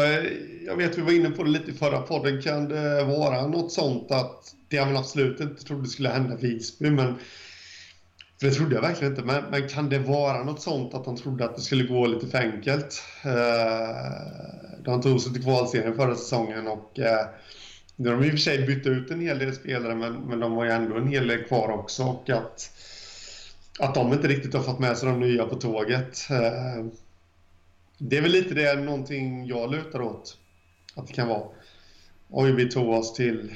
Jag vet vi var inne på det lite i förra podden. Kan det vara något sånt att det jag absolut inte trodde skulle hända Visby, men för det trodde jag verkligen inte. Men, men, kan det vara något sånt att de trodde att det skulle gå lite för enkelt? Eh, de tog sig till kvalserien förra säsongen och eh, nu har de i och för sig bytt ut en hel del spelare, men, men de har ju ändå en hel del kvar också. Och att, att de inte riktigt har fått med sig de nya på tåget. Eh, det är väl lite det, någonting jag lutar åt. Att det kan vara. Oj, vi tog oss till,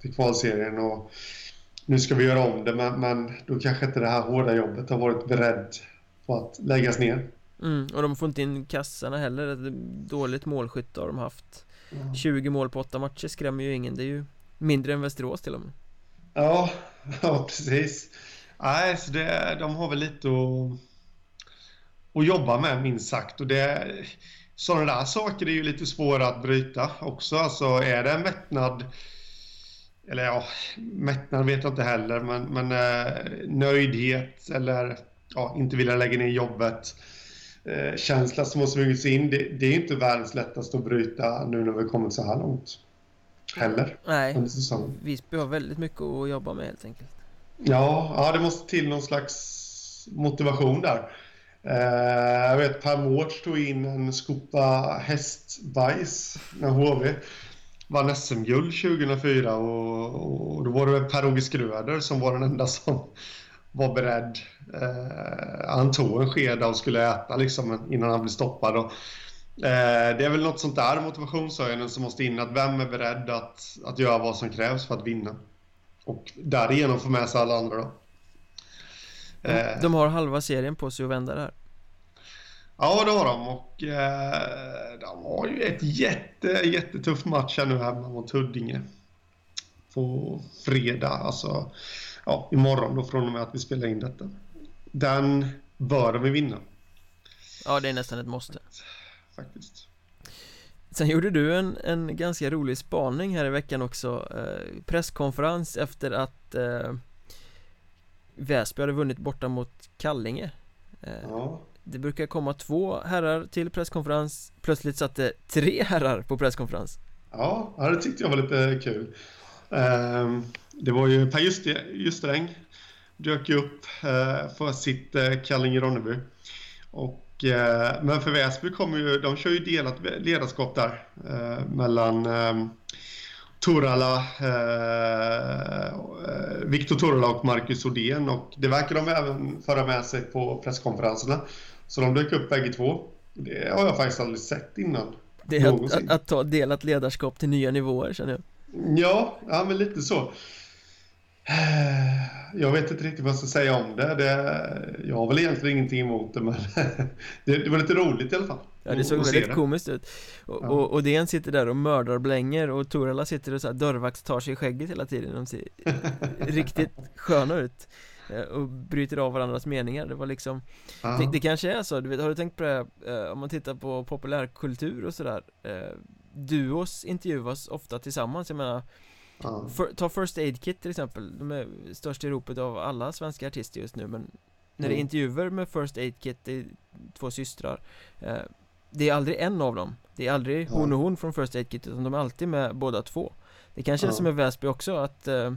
till kvalserien och nu ska vi göra om det, men, men då kanske inte det här hårda jobbet har varit beredd på att läggas ner. Mm, och de får inte in kassarna heller, dåligt målskytte har de haft. 20 mål på 8 matcher skrämmer ju ingen, det är ju mindre än Västerås till och med. Ja, ja precis. Nej, så det, de har väl lite att, att jobba med minst sagt. Och det, sådana där saker är ju lite svåra att bryta också. Alltså är det en mättnad, eller ja, mättnad vet jag inte heller, men, men eh, nöjdhet eller ja, inte vilja lägga ner jobbet eh, känsla som har smugit sig in. Det, det, är inte världens lättaste att bryta nu när vi kommit så här långt. Heller. Nej, Visby har väldigt mycket att jobba med helt enkelt. Ja, ja det måste till någon slags motivation där. Eh, jag vet Per Mårts tog in en skopa hästbajs när HV vann SM-guld 2004 och, och, då var det Per-Åge Skröder som var den enda som var beredd. Eh, han tog en sked och skulle äta liksom, innan han blev stoppad. Och, eh, det är väl något sånt där motivationshöjande som måste in. Att vem är beredd att, att göra vad som krävs för att vinna? Och därigenom få med sig alla andra då. Eh, de har halva serien på sig att vända det här. Ja, det har de och eh, de har ju ett jätte, jättetuff match här nu hemma mot Huddinge. På fredag, alltså ja, imorgon då från och med att vi spelar in detta. Den bör vi vinna. Ja, det är nästan ett måste. Faktiskt. Sen gjorde du en, en ganska rolig spaning här i veckan också eh, Presskonferens efter att eh, Väsby hade vunnit borta mot Kallinge eh, ja. Det brukar komma två herrar till presskonferens Plötsligt satt det tre herrar på presskonferens Ja, det tyckte jag var lite kul eh, det var ju Per Justeräng dök ju upp eh, för sitt eh, Kallinge-Ronneby. Och, eh, men för Väsby kommer ju, de kör ju delat ledarskap där mellan Torala, Viktor Torala och Marcus Odén och det verkar de även föra med sig på presskonferenserna. Så de dök upp bägge två. Det har jag faktiskt aldrig sett innan. Det är att, att, att, ta delat ledarskap till nya nivåer känner jag. Ja, ja men lite så. Jag vet inte riktigt vad jag ska säga om det. det jag har väl egentligen ingenting emot det, men det, det var lite roligt i alla fall. Ja, det såg väldigt det. komiskt ut. Och, ja. och, och Den sitter där och mördar blänger och Torella sitter och så här dörrvakt tar sig i skägget hela tiden. De ser riktigt sköna ut. Eh, och bryter av varandras meningar. Det var liksom det, det, kanske är så, du vet, har du tänkt på det eh, om man tittar på populärkultur och sådär eh, Duos intervjuas ofta tillsammans, jag menar Ja. För, ta First Aid Kit till exempel, de är störst i ropet av alla svenska artister just nu men När mm. det är intervjuer med First Aid Kit, det är två systrar eh, Det är aldrig en av dem Det är aldrig ja. hon och hon från First Aid Kit utan de är alltid med båda två Det kanske ja. är som med Väsby också att eh,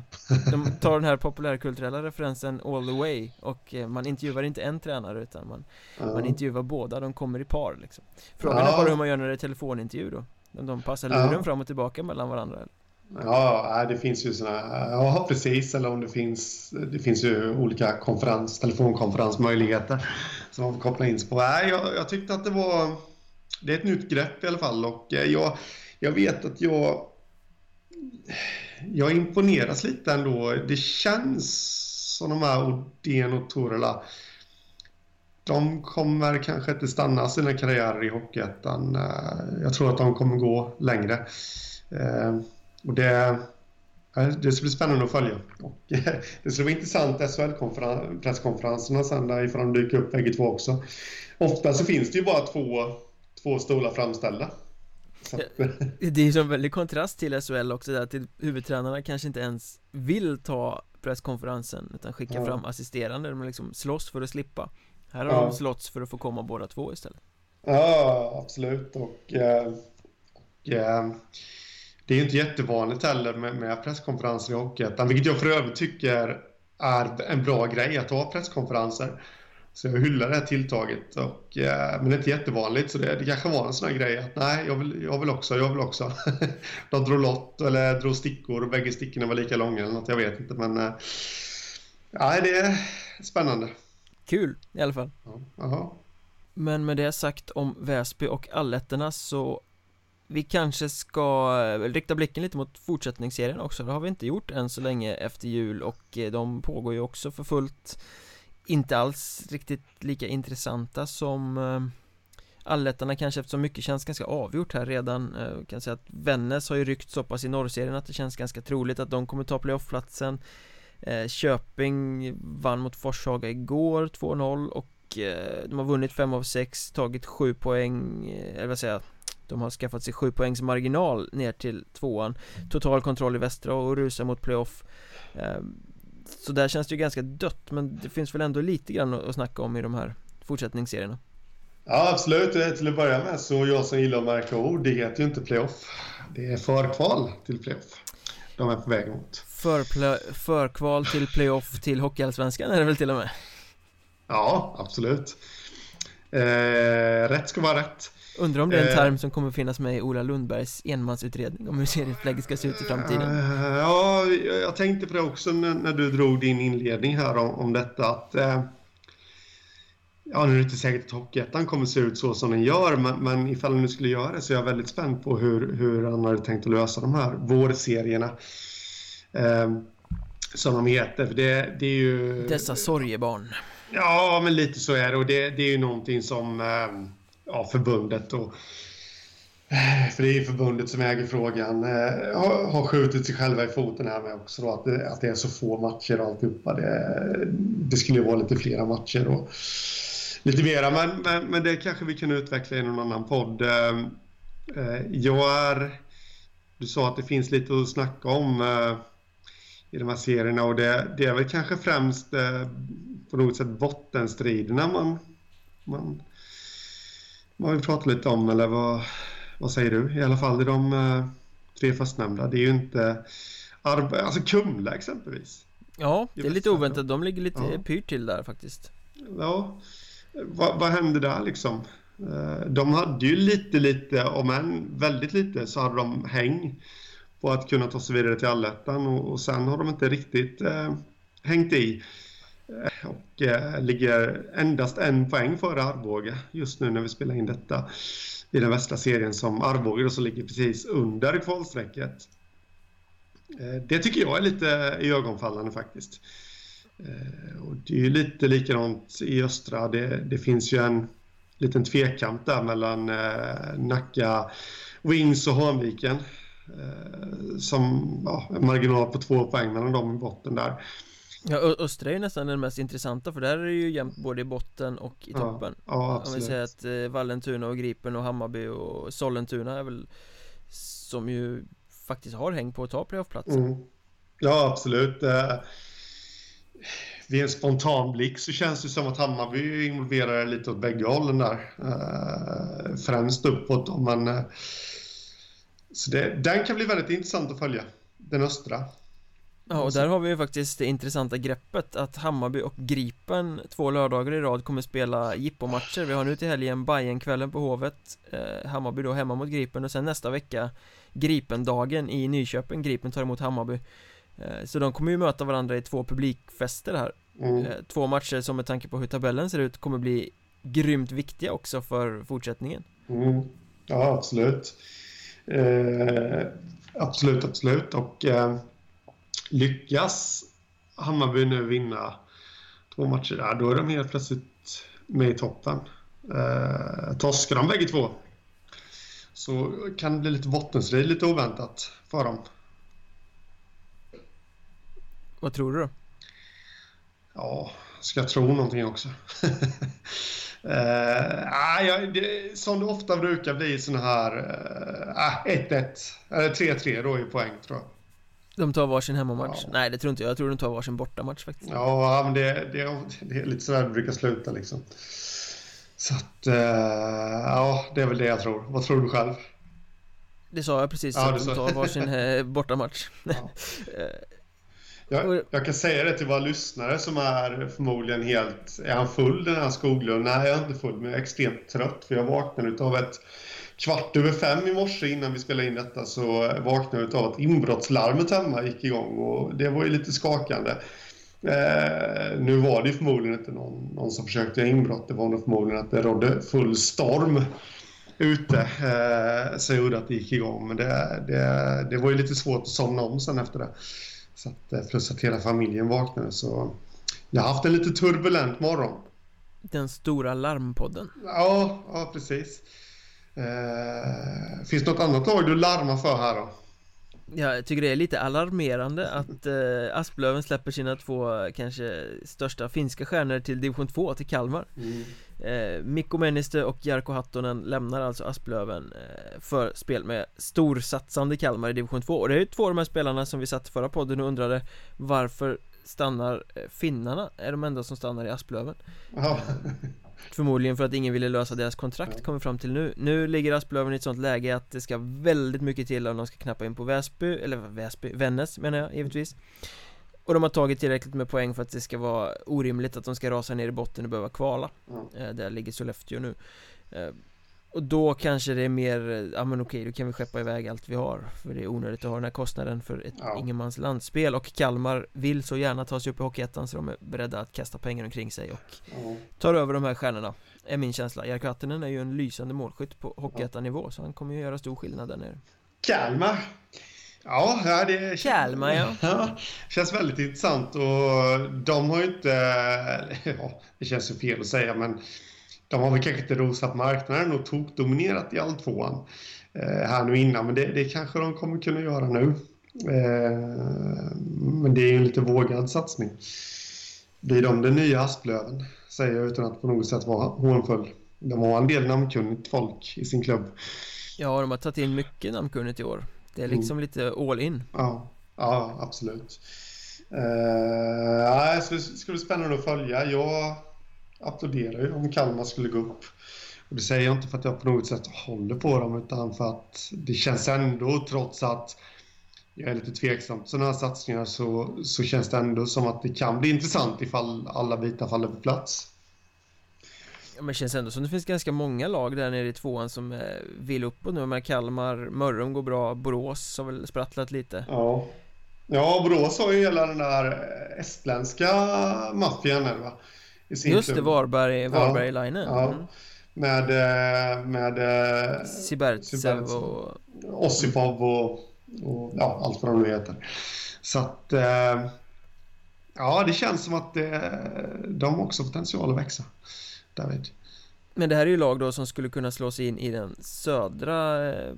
de tar den här populärkulturella referensen all the way och eh, man intervjuar inte en tränare utan man, ja. man intervjuar båda, de kommer i par liksom Frågan är bara hur man gör när det är telefonintervju då Om de passar luren fram och tillbaka mellan varandra Ja, äh, det finns ju såna, äh, ja precis, eller om det finns, det finns ju olika konferens, telefonkonferensmöjligheter som man får koppla in sig på. Nej, jag, jag tyckte att det var, det är ett nytt grepp i alla fall och jag, jag vet att jag, jag imponeras lite ändå. Det känns som de här Odén och Torela, de kommer kanske inte stanna sina karriärer i Hockeyettan. Jag tror att de kommer gå längre. Eh, och det, det ska bli spännande att följa. Och det ska bli intressant SHL-presskonferenserna sen där ifall de dyker upp bägge två också. Ofta så finns det ju bara två, två stolar framställda. Det är ju en väldig kontrast till SHL också där till huvudtränarna kanske inte ens vill ta presskonferensen utan skickar ja. fram assisterande, de liksom slåss för att slippa Här har ja. de slåss för att få komma båda två istället Ja, absolut och, eh, och eh, det är inte jättevanligt heller med, med presskonferenser i Hockeyettan, vilket jag för övrigt tycker är en bra grej att ha presskonferenser. Så jag hyllar det här tilltaget. Och, eh, men det är inte jättevanligt, så det, det kanske var en sån här grej att nej, jag vill, jag vill också, jag vill också. De drog lott eller drog stickor och bägge stickorna var lika långa eller något, jag vet inte. Men eh, ja, det är spännande. Kul i alla fall. Ja, men med det sagt om Väsby och alletterna så vi kanske ska eh, rikta blicken lite mot fortsättningsserien också, det har vi inte gjort än så länge efter jul och eh, de pågår ju också för fullt. Inte alls riktigt lika intressanta som eh, Allettarna kanske eftersom mycket känns ganska avgjort här redan. Jag kan säga att Vännäs har ju ryckt så pass i norrserien att det känns ganska troligt att de kommer ta playoffplatsen. Köping vann mot Forshaga igår 2-0 och de har vunnit 5 av 6, tagit 7 poäng, eller vad säger jag de har skaffat sig 7 poängs marginal ner till tvåan. Total kontroll i västra och rusar mot playoff. Ehm, Så där känns det ju ganska dött men det finns väl ändå lite grann att snacka om i de här fortsättningsserierna. Ja absolut, till att börja med så jag som gillar att märka ord, det heter ju inte playoff. Det är förkval till playoff De är på väg mot. För Förkval till playoff till Hockeyallsvenskan är det väl till och med? Ja, absolut. Eh, Rätt ska vara rätt Undrar om det är en eh. term som kommer finnas med i Ola Lundbergs enmansutredning om hur serieupplägget ska se ut i framtiden eh, Ja, jag tänkte på det också när, du drog din inledning här om, om detta att eh, Ja, nu är det inte säkert att Hockeyettan kommer se ut så som den gör, men, men ifall den nu skulle göra det så är jag väldigt spänd på hur, hur han hade tänkt att lösa de här vårserierna. Eh, som de heter, för det, det är ju... Dessa sorgebarn. Ja, men lite så är det och det, det är ju någonting som eh, ja, förbundet och eh, för det är förbundet som äger frågan, eh, har, har skjutit sig själva i foten här med också då, att, det, att det är så få matcher och alltihopa. Det, det skulle vara lite flera matcher och lite mera, men, men, men det kanske vi kan utveckla i någon annan podd. Eh, eh jag är... Du sa att det finns lite att snacka om eh, i de här serierna och det, det är väl kanske främst på något sätt bottenstriderna man, man vad vi pratat lite om eller vad, vad säger du? I alla fall i de uh, tre förstnämnda. Det är ju inte alltså Kumla exempelvis. Ja, det är lite oväntat. De ligger lite ja. pyrt till där faktiskt. Ja, vad, vad hände där liksom? Uh, de hade ju lite, lite, om än väldigt lite, så hade de häng på att kunna ta sig vidare till allettan och, och sen har de inte riktigt uh, hängt i. Eh, och eh, ligger endast en poäng före Arboga just nu när vi spelar in detta i den västra serien som Arboga så ligger precis under kvalstrecket. Eh, det tycker jag är lite ögonfallande faktiskt. Eh, och det är ju lite likadant i östra. Det, det finns ju en liten tvekamp där mellan Nacka, Wings och Hanviken. Som ja, en marginal på två poäng mellan dem i botten där. Ja, Östra är ju nästan den mest intressanta för där är det ju jämnt både i botten och i toppen. Ja, ja absolut Om vi säger att eh, Vallentuna och Gripen och Hammarby och Sollentuna är väl Som ju faktiskt har häng på att ta playoffplatsen. Mm. Ja, absolut. Eh, Vid en spontan blick så känns det som att Hammarby är involverade lite åt bägge hållen där. Eh, Främst uppåt men eh, Så det, den kan bli väldigt intressant att följa Den östra Ja, och där har vi ju faktiskt det intressanta greppet att Hammarby och Gripen två lördagar i rad kommer spela jippomatcher. Vi har nu till helgen Bajenkvällen på Hovet, eh, Hammarby då hemma mot Gripen och sen nästa vecka Gripendagen i Nyköping, Gripen tar emot Hammarby. Eh, så de kommer ju möta varandra i två publikfester här. Mm. Eh, två matcher som med tanke på hur tabellen ser ut kommer bli grymt viktiga också för fortsättningen. Mm. Ja, absolut. Eh, absolut, absolut och eh, Lyckas Hammarby nu vinna två matcher där, då är de helt plötsligt med i toppen. Eh, torskar de bägge två så kan det bli lite bottenstrid lite oväntat för dem. Vad tror du då? Ja, ska jag tro någonting också? eh, ja, det, som det ofta brukar bli sådana här eh, 1-1 eller 3-3 då i poäng tror jag. De tar varsin hemmamatch? Ja. Nej det tror inte jag, jag tror de tar varsin bortamatch faktiskt Ja men det, det, det är lite sådär det brukar sluta liksom Så att, uh, ja det är väl det jag tror Vad tror du själv? Det sa jag precis, ja, att de tar varsin eh, bortamatch ja. jag, jag, kan säga det till våra lyssnare som är förmodligen helt Är han full den här Skoglund? Nej jag är inte full men jag är extremt trött för jag vaknade utav ett kvart över fem i morse innan vi spelade in detta så vaknade jag av att inbrottslarmet hemma gick igång och det var ju lite skakande. Eh, nu var det förmodligen inte någon, någon som försökte göra inbrott, det var nog förmodligen att det rådde full storm ute eh, så gjorde att det gick igång. Men det, det, det var ju lite svårt att somna om sen efter det. Så att, eh, plus att hela familjen vaknade så jag har haft en lite turbulent morgon. Den stora larmpodden. Ja, ja precis. Eh, finns det något annat lag du larmar för här då? Jag tycker det är lite alarmerande att eh, Asplöven släpper sina två kanske största finska stjärnor till division 2 till Kalmar mm. eh, Mikko Mennistö och Jarkko Hattonen lämnar alltså Asplöven eh, för spel med storsatsande Kalmar i division 2 och det är ju två av de här spelarna som vi satt förra podden och undrade varför stannar eh, finnarna? Är de enda som stannar i Asplöven? Ja. Förmodligen för att ingen ville lösa deras kontrakt kommer fram till nu. Nu ligger Asplöven i ett sånt läge att det ska väldigt mycket till om de ska knappa in på Väsby Eller Väsby, Vännäs menar jag givetvis. Och de har tagit tillräckligt med poäng för att det ska vara orimligt att de ska rasa ner i botten och behöva kvala. Mm. Där ligger Sollefteå nu. Eh, och då kanske det är mer, ja men okej, då kan vi skeppa iväg allt vi har För det är onödigt att ha den här kostnaden för ett ja. ingenmanslandsspel Och Kalmar vill så gärna ta sig upp i Hockeyettan så de är beredda att kasta pengar omkring sig och ja. tar över de här stjärnorna Är min känsla, Jarkko Hattinen är ju en lysande målskytt på Hockeyettan-nivå Så han kommer ju göra stor skillnad där nere Kalmar Ja, det Kalmar ja. ja Känns väldigt intressant och de har ju inte Ja, det känns ju fel att säga men de har väl kanske inte rosat marknaden och tokdominerat i alltvåan eh, här nu innan, men det, det kanske de kommer kunna göra nu. Eh, men det är ju en lite vågad satsning. Blir de den nya Asplöven, säger jag utan att på något sätt vara hånfull. De har en del namnkunnigt folk i sin klubb. Ja, de har tagit in mycket namnkunnigt i år. Det är liksom mm. lite all in. Ja, ja absolut. Ja, det ska bli spännande att följa. Jag applåderar ju om Kalmar skulle gå upp. Och det säger jag inte för att jag på något sätt håller på dem utan för att det känns ändå, trots att jag är lite tveksam till sådana här satsningar, så, så känns det ändå som att det kan bli intressant ifall alla bitar faller på plats. Ja, men det känns ändå som det finns ganska många lag där nere i tvåan som eh, vill uppåt nu. Med Kalmar, Mörrum går bra, Borås har väl sprattlat lite. Ja, ja Borås har ju hela den där estländska maffian, va? I sin Just det, Varberg, Varberg-linen ja, ja. Mm. Med, eh, med Sibertsev och Ossipov och och ja, allt vad de nu heter. Så att eh, ja, det känns som att de också har potential att växa. David. Men det här är ju lag då som skulle kunna slå sig in i den södra eh,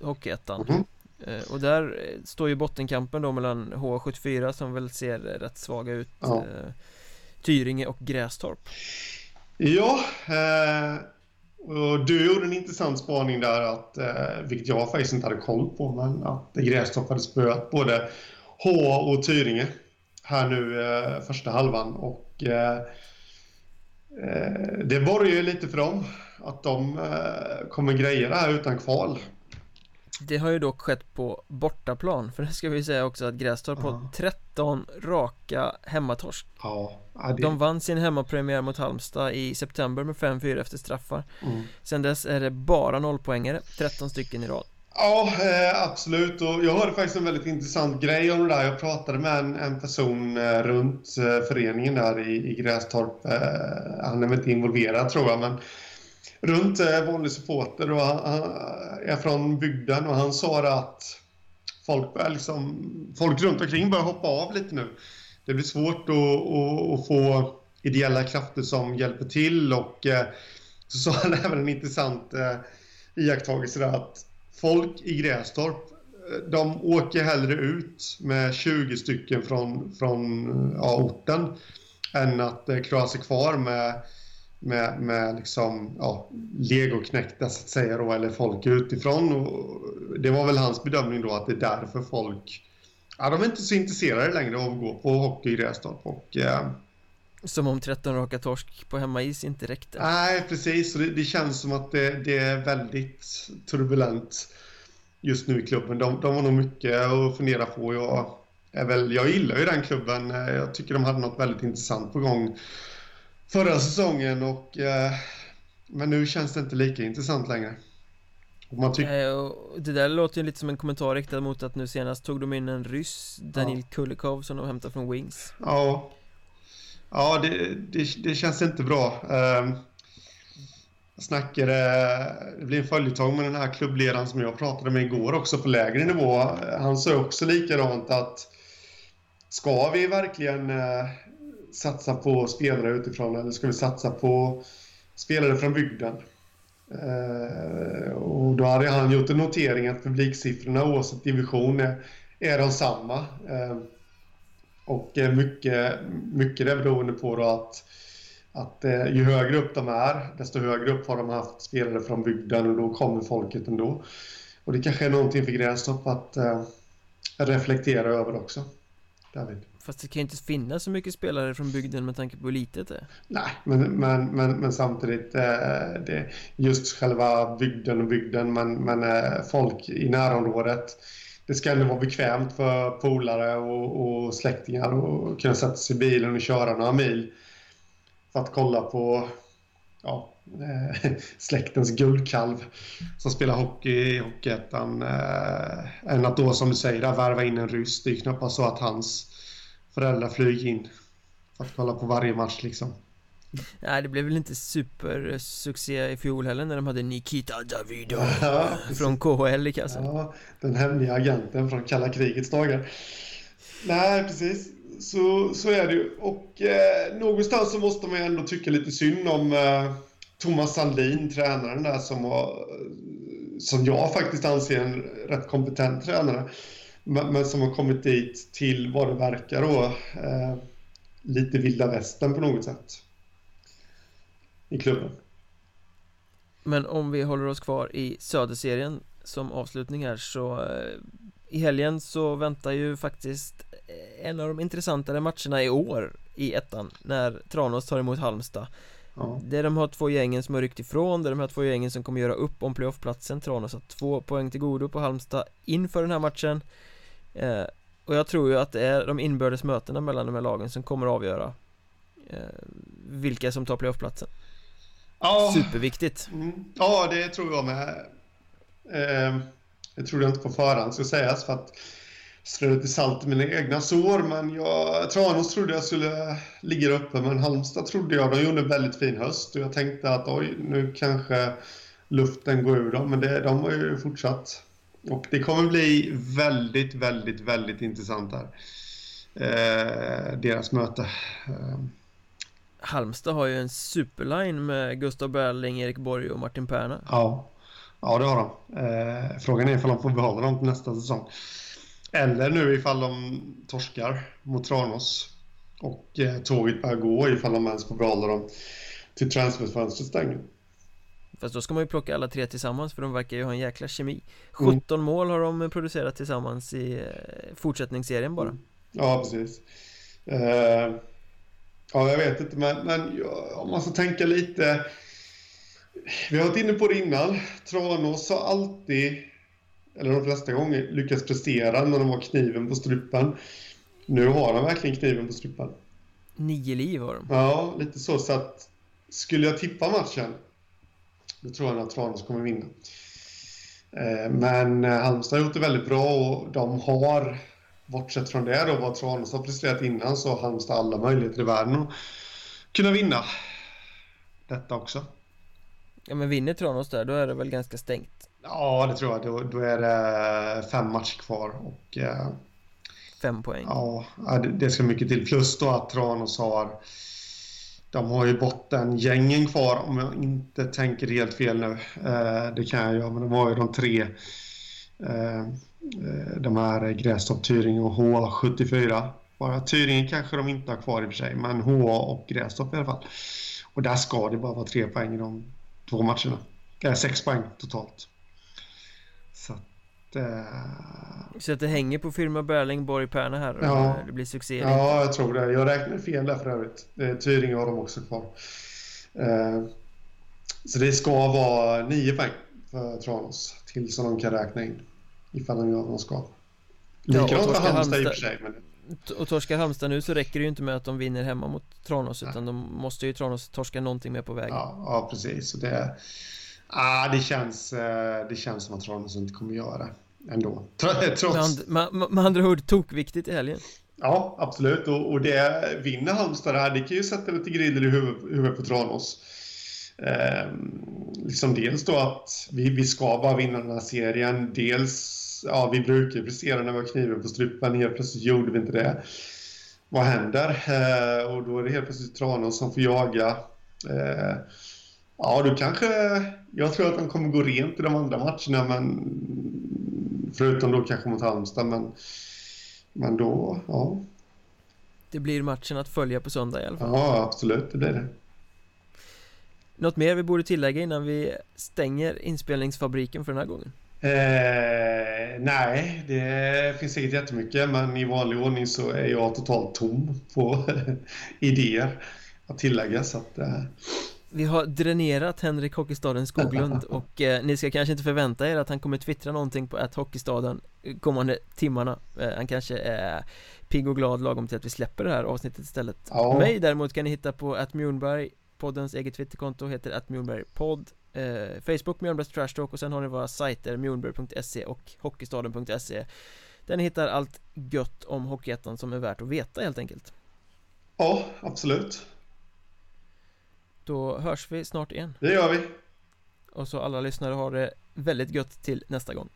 Hockeyettan mm -hmm. Och där eh, står ju bottenkampen då mellan H74 som väl ser rätt svaga ut ja. Tyringe och Grästorp Ja, eh, och du gjorde en intressant spaning där att, eh, vilket jag faktiskt inte hade koll på, men att Grästorp hade spöat både H och Tyringe här nu eh, första halvan och eh, Eh, det borgar ju lite för dem att de eh, kommer greja det här utan kval. Det har ju dock skett på bortaplan För det ska vi säga också att Grästorp ja. har 13 raka hemmatorsk ja, det... De vann sin hemmapremiär mot Halmstad i september med 5-4 efter straffar mm. Sen dess är det bara nollpoängare 13 stycken i rad Ja, eh, absolut. Och jag hörde faktiskt en väldigt intressant grej om det där. Jag pratade med en, en person eh, runt eh, föreningen där i, i Grästorp. Eh, han är väl inte involverad tror jag, men runt eh, vanlig supporter och han, är från bygden och han sa att folk, börjar liksom, folk runt omkring börjar hoppa av lite nu. Det blir svårt att, att, att få ideella krafter som hjälper till och eh, så sa han även en intressant iakttagelse där att folk i Grästorp, de åker hellre ut med 20 stycken från, från ja, orten än att eh, klara sig kvar med, med, med liksom, ja, legoknäckta så att säga då, eller folk utifrån. Och det var väl hans bedömning då att det är därför folk Ja, de är inte så intresserade längre av att gå på hockey i Grästorp och eh, som om 13 raka torsk på hemmais inte räckte. Nej, precis. Det, det, känns som att det, det, är väldigt turbulent just nu i klubben. De, de har nog mycket att fundera på. Jag, är väl, jag gillar ju den klubben. Jag tycker de hade något väldigt intressant på gång förra säsongen. Och, eh, men nu känns det inte lika intressant längre. Man det där låter ju lite som en kommentar riktad mot att nu senast tog de in en ryss, Danil ja. Kulikov, som de hämtade från Wings. Ja, Ja, det, det, det känns inte bra. Ehm, jag snackade, det blir en följetong med den här klubbledaren som jag pratade med igår också på lägre nivå. Han sa också likadant att ska vi verkligen eh, satsa på spelare utifrån eller ska vi satsa på spelare från bygden? Eh, och då hade han gjort en notering att publiksiffrorna oavsett division är, är de samma. Eh, och eh, mycket, mycket det beroende på då att, att eh, ju högre upp de är, desto högre upp har de haft spelare från bygden och då kommer folket ändå. Och det kanske är någonting för Grästorp att eh, reflektera över också. David. Fast det kan ju inte finnas så mycket spelare från bygden med tanke på hur litet det är. Nej, men, men, men, men samtidigt eh, det, just själva bygden och bygden, men, men eh, folk i närområdet det ska ändå vara bekvämt för polare och, och släktingar att kunna sätta sig i bilen och köra några mil för att kolla på ja, eh, släktens guldkalv som spelar hockey i Hockeyettan. Eh, än att då, som du säger, värva in en ryss. Det är knappast så att hans föräldrar flyger in för att kolla på varje match liksom. Nej, det blev väl inte supersuccé i fjol heller när de hade Nikita Davidov ja, från KHL i kassan. Ja, den hemliga agenten från kalla krigets dagar. Nej, precis. Så, så är det ju. Och eh, någonstans så måste man ju ändå tycka lite synd om eh, Thomas Sandin, tränaren där som var, som jag faktiskt anser en rätt kompetent tränare. Men, men som har kommit dit till vad det verkar då, eh, lite vilda västern på något sätt i klubben. Men om vi håller oss kvar i Söderserien som avslutning här så eh, i helgen så väntar ju faktiskt eh, en av de intressantare matcherna i år i ettan när Tranås tar emot Halmstad ja. Det är de här två gängen som har ryckt ifrån, det är de här två gängen som kommer göra upp om playoffplatsen Tranås har två poäng till godo på Halmstad inför den här matchen eh, Och jag tror ju att det är de inbördes mötena mellan de här lagen som kommer att avgöra eh, vilka som tar playoffplatsen Ja. Superviktigt. Mm. Ja, det tror jag med. Eh, det tror jag inte på förhand ska sägas för att strö lite salt i mina egna sår. Men jag, Tranås trodde jag skulle ligga uppe, men Halmstad trodde jag. De gjorde en väldigt fin höst och jag tänkte att oj, nu kanske luften går ur dem. Men det, de har ju fortsatt Och det kommer bli väldigt, väldigt, väldigt intressant här. Eh, deras möte. Eh. Halmstad har ju en superline med Gustav Berling, Erik Borg och Martin Perna. Ja, ja det har de. Eh, frågan är ifall de får behålla dem till nästa säsong. Eller nu ifall de torskar mot Tranås. Och eh, tåget börjar gå ifall de ens får behålla dem till transferfönstret stänger. Fast då ska man ju plocka alla tre tillsammans för de verkar ju ha en jäkla kemi 17 mm. mål har de producerat tillsammans i eh, fortsättningsserien bara Ja, precis uh, Ja, jag vet inte men, men om man ska tänka lite Vi har varit inne på det innan Tranås har alltid Eller de flesta gånger lyckats prestera när de har kniven på strupen Nu har de verkligen kniven på strupen Nio liv har de Ja, lite så så att Skulle jag tippa matchen då tror jag att Tranås kommer vinna. Eh, men eh, Halmstad har gjort det väldigt bra och de har, bortsett från det då, vad Tranås har presterat innan, så har Halmstad alla möjligheter i världen att kunna vinna detta också. Ja, men vinner Tranås där, då är det väl ganska stängt? Ja, det tror jag. Då, då är det fem matcher kvar och... Eh, fem poäng? Ja, det, det ska mycket till. Plus då att Tranås har de har ju bottengängen kvar om jag inte tänker helt fel nu. Eh, det kan jag göra, men de har ju de tre. Eh, de här Grästorp, Tyringe och H74. Bara Tyringe kanske de inte har kvar i och för sig, men HA och Grästorp i alla fall. Och där ska det bara vara tre poäng i de två matcherna. Äh, sex poäng totalt. Så Uh... Så att det hänger på firma Berling, Borg, Perna här och ja. det blir succé? Ja, jag tror det. Jag räknar fel där för övrigt. Tyringe har de också kvar. Uh, så det ska vara nio poäng för Tranås till som de kan räkna in. Ifall de gör vad de ska. Likadant ja, för Halmstad i och för sig. Men... Och torskar Halmstad nu så räcker det ju inte med att de vinner hemma mot Tranås utan de måste ju Tranås torska någonting med på vägen. Ja, ja precis. Så det, Ah, det, känns, eh, det känns som att Tranås inte kommer göra det ändå. Trots... Med, med, med andra ord tokviktigt i helgen. Ja, absolut. Och, och det vinner Halmstad här, det kan ju sätta lite griller i huvudet, huvudet på Tranås. Eh, liksom dels då att vi, vi ska bara vinna den här serien. Dels, ja, vi brukar prestera när vi har kniven på strupen. Helt plötsligt gjorde vi inte det. Vad händer? Eh, och då är det helt plötsligt Tranås som får jaga. Eh, Ja, du kanske... Jag tror att de kommer gå rent i de andra matcherna, men... Förutom då kanske mot Halmstad, men... Men då, ja. Det blir matchen att följa på söndag i alla fall. Ja, absolut, det blir det. Något mer vi borde tillägga innan vi stänger inspelningsfabriken för den här gången? Eh, nej, det finns säkert jättemycket, men i vanlig ordning så är jag totalt tom på idéer att tillägga, så att... Eh, vi har dränerat Henrik Hockeystaden Skoglund och eh, ni ska kanske inte förvänta er att han kommer twittra någonting på att Hockeystaden kommande timmarna eh, Han kanske är pigg och glad lagom till att vi släpper det här avsnittet istället. Ja. Mig däremot kan ni hitta på att Mjornberg Poddens eget twitterkonto heter att Mjornbergpodd eh, Facebook Mjornbergs Trash Talk och sen har ni våra sajter mjornberg.se och hockeystaden.se Där ni hittar allt gött om Hockeyettan som är värt att veta helt enkelt. Ja, absolut då hörs vi snart igen. Det gör vi. Och så alla lyssnare har det väldigt gött till nästa gång